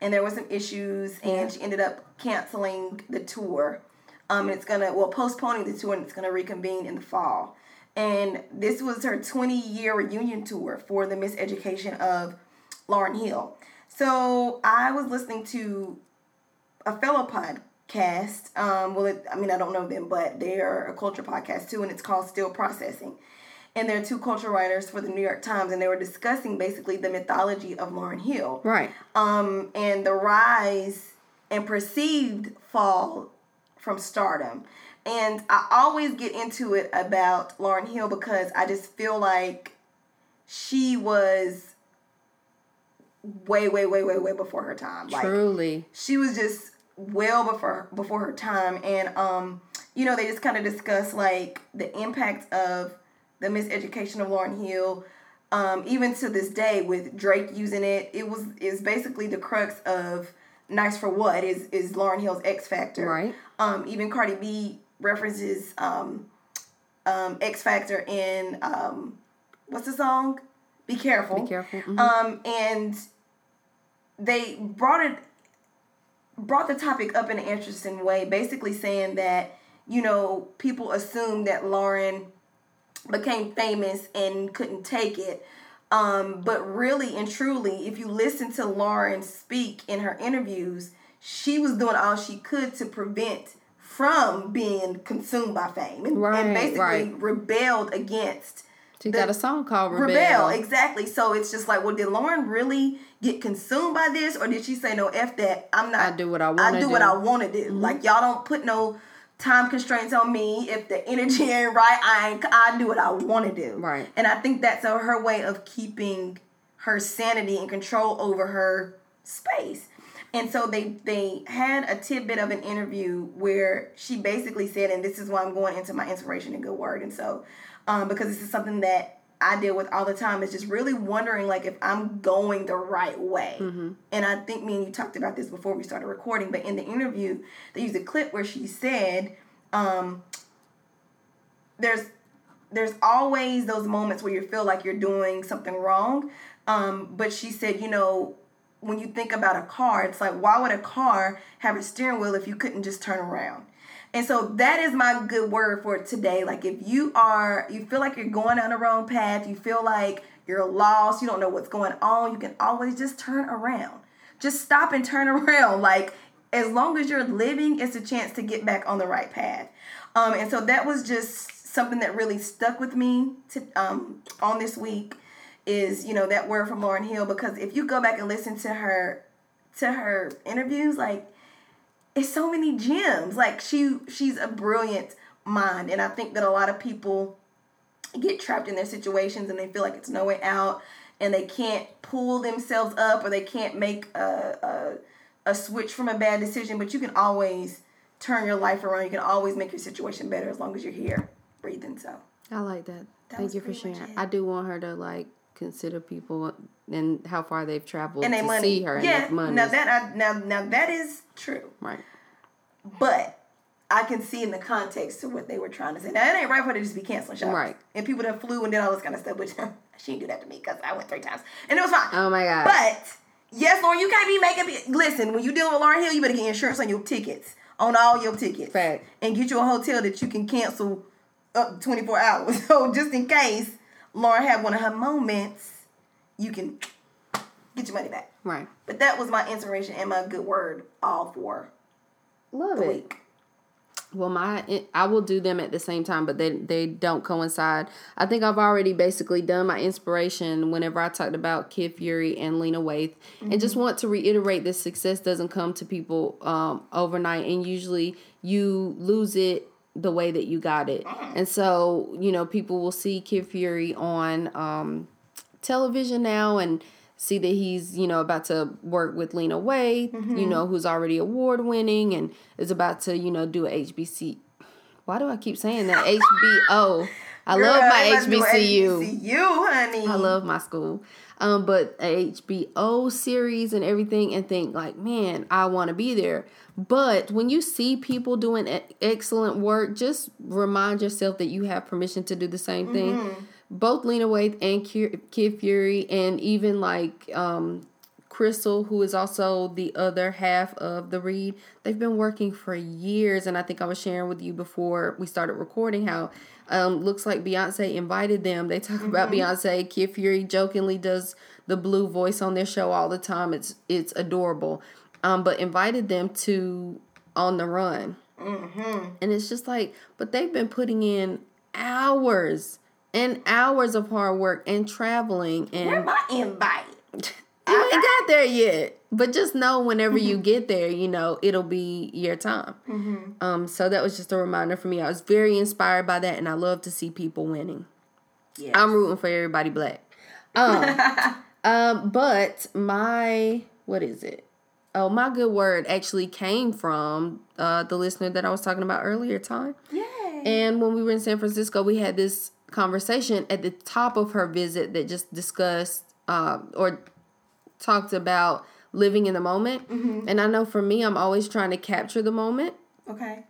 and there were some issues, and she ended up canceling the tour. Um, and it's gonna well postponing the tour, and it's gonna reconvene in the fall. And this was her 20 year reunion tour for the Miseducation of Lauryn Hill. So I was listening to a fellow podcast. Um, well, it, I mean, I don't know them, but they are a culture podcast too, and it's called Still Processing. And they're two culture writers for the New York Times, and they were discussing basically the mythology of Lauryn Hill Right. um, and the rise and perceived fall from stardom. And I always get into it about Lauryn Hill because I just feel like she was way, way, way, way, way before her time. Like Truly. she was just well before before her time and um you know they just kind of discuss like the impact of the miseducation of Lauryn Hill um even to this day with Drake using it it was is basically the crux of nice for what is is Lauryn Hill's X Factor Right. um even Cardi B references um um X Factor in um what's the song be careful Be careful. Mhm. um, and they brought it brought the topic up in an interesting way, basically saying that you know people assume that Lauryn became famous and couldn't take it. Um, but really and truly, if you listen to Lauryn speak in her interviews, she was doing all she could to prevent from being consumed by fame and, Right, and basically right. rebelled against She got a song called Rebel. Rebel, exactly. So it's just like, well, did Lauryn really get consumed by this, or did she say, "No, f that. I'm not. I do what I I wanna do, what. I want to do. Like y'all don't put no time constraints on me. If the energy ain't right, I ain't, I do what I want to do. Right. And I think that's uh, her way of keeping her sanity and control over her space. And so they they had a tidbit of an interview where she basically said, and this is why I'm going into my inspiration and good word. And so, um, because this is something that I deal with all the time, is just really wondering like if I'm going the right way. And I think me and you talked about this before we started recording, but in the interview, they used a clip where she said, um, "There's there's always those moments where you feel like you're doing something wrong." Um, but she said, you know, when you think about a car, it's like, why would a car have a steering wheel if you couldn't just turn around? And so that is my good word for today. Like if you are, you feel like you're going on the wrong path, you feel like you're lost, you don't know what's going on, you can always just turn around. Just stop and turn around. Like as long as you're living, it's a chance to get back on the right path. Um, and so that was just something that really stuck with me to, um, on this week is you know that word from Lauryn Hill because if you go back and listen to her to her interviews like it's so many gems like she she's a brilliant mind and I think that a lot of people get trapped in their situations and they feel like it's no way out and they can't pull themselves up or they can't make a, a, a switch from a bad decision, but you can always turn your life around. You can always make your situation better as long as you're here breathing. So I like that. That Thank you for sharing. I do want her to like consider people and how far they've traveled and to money. see her and yeah. money. Now that I, now now that is true. right. But I can see in the context to what they were trying to say. Now it ain't right for her to just be canceling shows. Right. And people that flew and did all this kind of stuff, which she didn't do that to me because I went three times and it was fine. Oh my god. But yes, Lauryn, you can't be making. Listen, when you dealing with Lauryn Hill, you better get insurance on your tickets, on all your tickets, Fact. and get you a hotel that you can cancel up twenty four hours. So just in case Lauryn had one of her moments, you can get your money back. right. But that was my inspiration and my good word all for Love the it. week. Well, my I will do them at the same time, but they they don't coincide. I think I've already basically done my inspiration whenever I talked about Kid Fury and Lena Waithe, and just want to reiterate that success doesn't come to people um, overnight, and usually you lose it the way that you got it. And so you know people will see Kid Fury on um, television now and see that he's you know about to work with Lena Waithe, you know who's already award winning and is about to you know do a HBC. Why do I keep saying that HBO? I Girl, love my they must do HBCU. HBCU, honey. I love my school. Um, but a HBO series and everything, and think like, man, I want to be there. But when you see people doing e- excellent work, just remind yourself that you have permission to do the same thing. Both Lena Waithe and Ki- Kid Fury, and even like um, Crissle, who is also the other half of the read, they've been working for years. And I think I was sharing with you before we started recording how um, looks like Beyonce invited them. They talk about Beyonce. Kid Fury jokingly does the blue voice on their show all the time. It's it's adorable. Um, but invited them to On the Run. And it's just like, but they've been putting in hours and hours of hard work and traveling and Where my invite? you ain't got there yet. But just know whenever you get there, you know, it'll be your time. Um, so that was just a reminder for me. I was very inspired by that and I love to see people winning. Yeah. I'm rooting for everybody black. Um, um, but my what is it? Oh, my good word actually came from uh, the listener that I was talking about earlier, time. Yay. And when we were in San Francisco, we had this conversation at the top of her visit that just discussed uh, or talked about living in the moment. Mm-hmm. And I know for me, I'm always trying to capture the moment. Okay.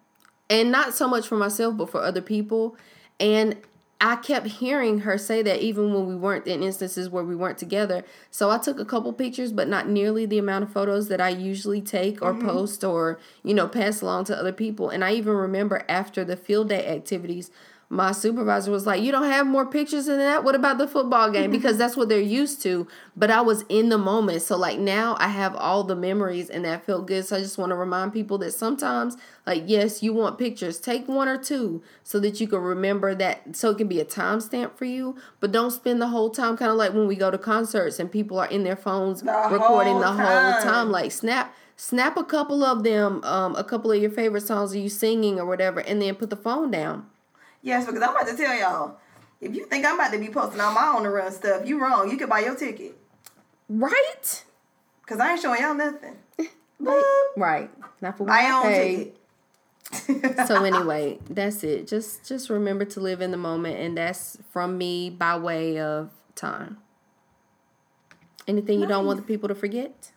and not so much for myself but for other people. And i kept hearing her say that even when we weren't in instances where we weren't together. So i took a couple pictures but not nearly the amount of photos that i usually take or mm-hmm. post or you know pass along to other people. And i even remember after the field day activities my supervisor was like, You don't have more pictures than that? What about the football game? Because that's what they're used to. But I was in the moment. So, like, now I have all the memories and that felt good. So, I just want to remind people that sometimes, like, yes, you want pictures. Take one or two so that you can remember that. So, it can be a timestamp for you. But don't spend the whole time, kind of like when we go to concerts and people are in their phones The recording whole the whole time. Like, snap. Snap a couple of them, um, a couple of your favorite songs of you singing or whatever, and then put the phone down. Yes, because I'm about to tell y'all. If you think I'm about to be posting all my on the run stuff, you wrong. You could buy your ticket. Right? Cause I ain't showing y'all nothing. Like, right. Not for what I own ticket. So anyway, that's it. Just just remember to live in the moment and that's from me by way of time. Anything you don't want the people to forget?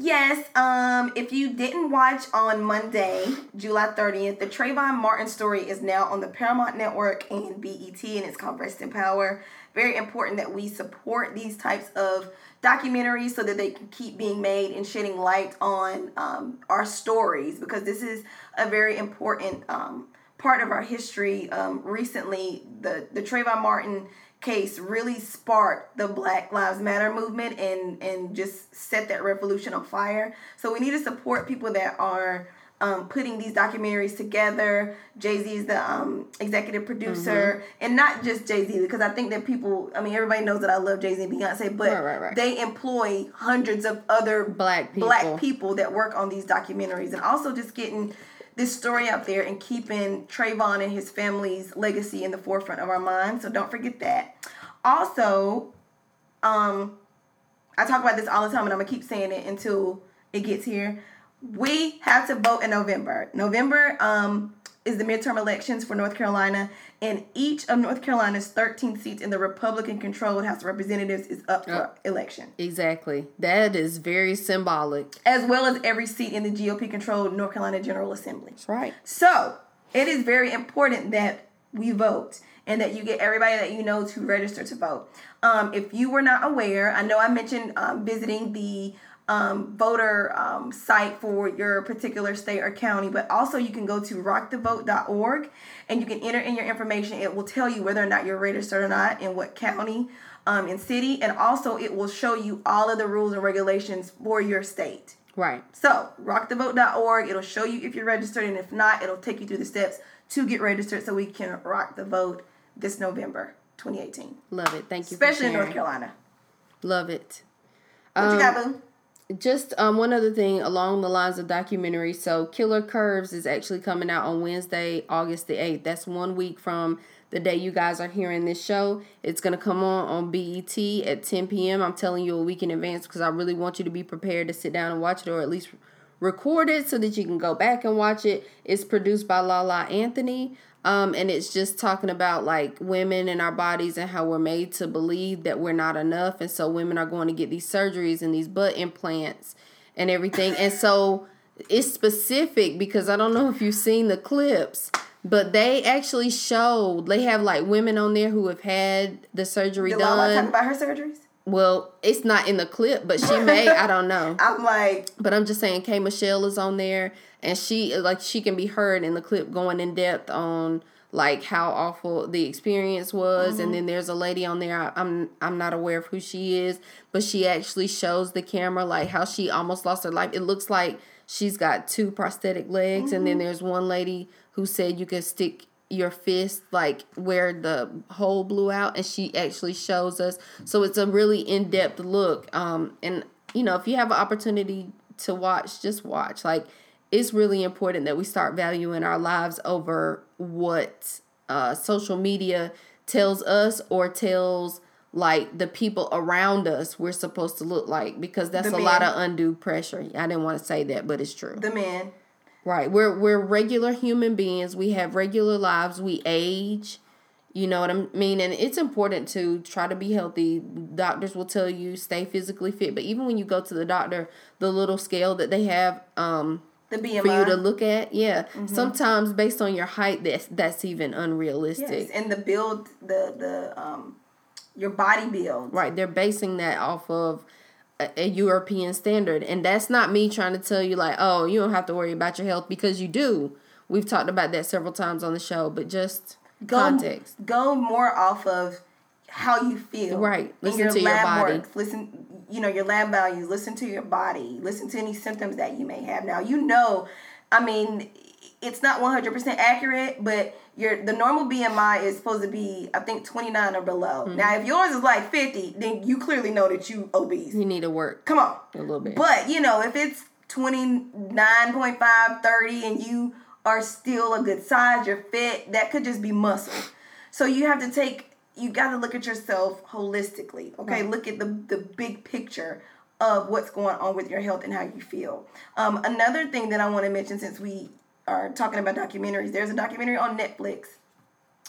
Yes, um, if you didn't watch on Monday, July 30th, the Trayvon Martin story is now on the Paramount Network and BET, and it's called Rest in Power. Very important that we support these types of documentaries so that they can keep being made and shedding light on um, our stories because this is a very important um, part of our history. Um, recently, the, the Trayvon Martin case really sparked the Black Lives Matter movement and and just set that revolution on fire. So we need to support people that are um, putting these documentaries together. Jay Z is the um, executive producer, and not just Jay Z because I think that people. I mean, everybody knows that I love Jay Z and Beyonce, but Right, right, right. they employ hundreds of other Black people. black people that work on these documentaries, and also just getting this story out there and keeping Trayvon and his family's legacy in the forefront of our minds. So don't forget that. Also, um, I talk about this all the time, and I'm gonna keep saying it until it gets here. We have to vote in November. November um, is the midterm elections for North Carolina, and each of North Carolina's 13 seats in the Republican-controlled House of Representatives is up for election, Exactly. That is very symbolic. as well as every seat in the GOP-controlled North Carolina General Assembly. That's right. So it is very important that we vote and that you get everybody that you know to register to vote. Um, if you were not aware, I know I mentioned um, visiting the um, voter um, site for your particular state or county, but also you can go to rockthevote.org and you can enter in your information. It will tell you whether or not you're registered or not in what county um, and city, and also it will show you all of the rules and regulations for your state. Right. So, rockthevote.org, it'll show you if you're registered, and if not, it'll take you through the steps to get registered so we can rock the vote this November 2018. Love it. Thank you. Especially in North. Carolina. Love it. What you got, boo? Just um, one other thing along the lines of documentary. So, Killer Curves is actually coming out on Wednesday, August the 8th. That's one week from the day you guys are hearing this show. It's going to come on on BET at 10 p.m. I'm telling you a week in advance because I really want you to be prepared to sit down and watch it or at least record it so that you can go back and watch it. It's produced by Lala Anthony. Um, and it's just talking about like women and our bodies and how we're made to believe that we're not enough. And so women are going to get these surgeries and these butt implants and everything. And so it's specific because I don't know if you've seen the clips, but they actually showed they have like women on there who have had the surgery Did done. about her surgeries? Well, it's not in the clip, but she may. I don't know. I'm like, But I'm just saying, K. Michelle is on there, and she like she can be heard in the clip going in depth on like how awful the experience was. And then there's a lady on there. I, I'm I'm not aware of who she is, but she actually shows the camera like how she almost lost her life. It looks like she's got two prosthetic legs, and then there's one lady who said you can stick your fist like where the hole blew out and she actually shows us so it's a really in-depth look um and you know if you have an opportunity to watch just watch like it's really important that we start valuing our lives over what uh social media tells us or tells like the people around us we're supposed to look like because that's The a lot of undue pressure i didn't want to say that but it's true the men. Right. We're we're regular human beings. We have regular lives. We age. You know what I mean? And it's important to try to be healthy. Doctors will tell you stay physically fit, but even when you go to the doctor, the little scale that they have um The BMI. for you to look at, yeah, Mm-hmm. sometimes based on your height that's that's even unrealistic. yes. And the build, the, the, um, your body build. Right. They're basing that off of a, a European standard. And that's not me trying to tell you, like, oh, you don't have to worry about your health because you do. We've talked about that several times on the show, but just Go, context. Go more off of how you feel. Right. Listen to your body. work. Listen, you know, your lab values. Listen to your body. Listen to any symptoms that you may have. Now, you know, I mean, it's not 100% accurate, but your the normal BMI is supposed to be, I think, 29 or below. Mm-hmm. Now, if yours is like 50, then you clearly know that you obese. You need to work Come on. a little bit. But, you know, if it's 29.5, 30, and you are still a good size, you're fit, that could just be muscle. So you have to take, you got to look at yourself holistically, okay? Look at the, the big picture of what's going on with your health and how you feel. Um, another thing that I want to mention since we are talking about documentaries, there's a documentary on Netflix.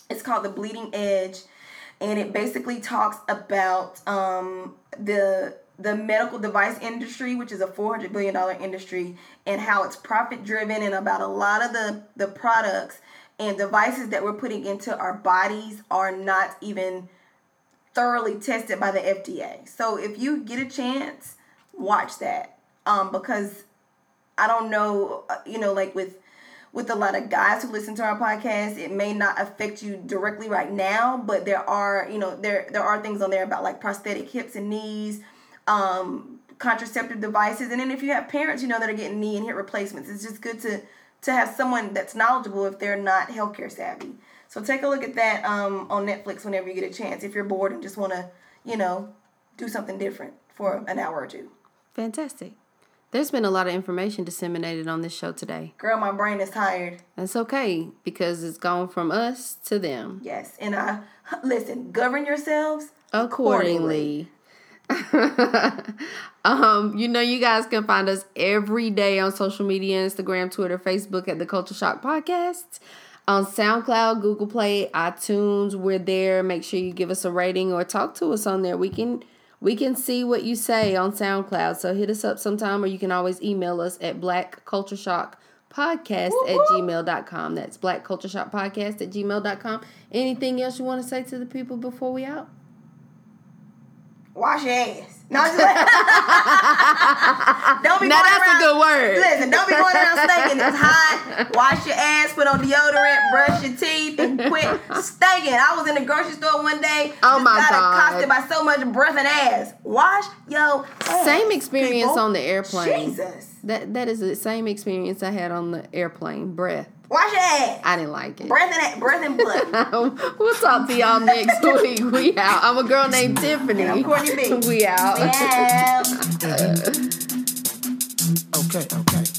It's called The Bleeding Edge, and it basically talks about um, the the medical device industry, which is a four hundred billion dollar industry, and how it's profit driven, and about a lot of the the products and devices that we're putting into our bodies are not even thoroughly tested by the FDA. So if you get a chance, watch that um, because I don't know, uh, you know, like with with a lot of guys who listen to our podcast, it may not affect you directly right now, but there are, you know, there there are things on there about like prosthetic hips and knees, um, contraceptive devices, and then if you have parents, you know, that are getting knee and hip replacements, it's just good to to have someone that's knowledgeable if they're not healthcare savvy. So take a look at that um, on Netflix whenever you get a chance. If you're bored and just want to, you know, do something different for an hour or two. Fantastic. There's been a lot of information disseminated on this show today. Girl, my brain is tired. That's okay because it's gone from us to them Yes, and I listen. Govern yourselves accordingly. um, you know, you guys can find us every day on social media Instagram, Twitter, Facebook at the Culture Shock Podcast. On SoundCloud, Google Play, iTunes, we're there. Make sure you give us a rating or talk to us on there. We can we can see what you say on SoundCloud. So hit us up sometime or you can always email us at Black Culture Shock podcast at gmail.com. That's Black Culture Shock podcast at gmail.com. Anything else you want to say to the people before we out? Wash your ass. No, just like, don't be Now that's a good word. Listen, don't be going around stinking. It's hot. Wash your ass, put on deodorant, brush your teeth, and quit stinking. I was in the grocery store one day. Oh my got God. accosted by so much breath and ass. Wash your ass. Same experience people. on the airplane. Jesus. That that is the same experience I had on the airplane. Breath. Wash your ass. I didn't like it. Breath and breath and blood. we'll talk to y'all next week. We out. I'm a girl named Tiffany. I'm Courtney B. We out. yeah. Okay, okay, yeah.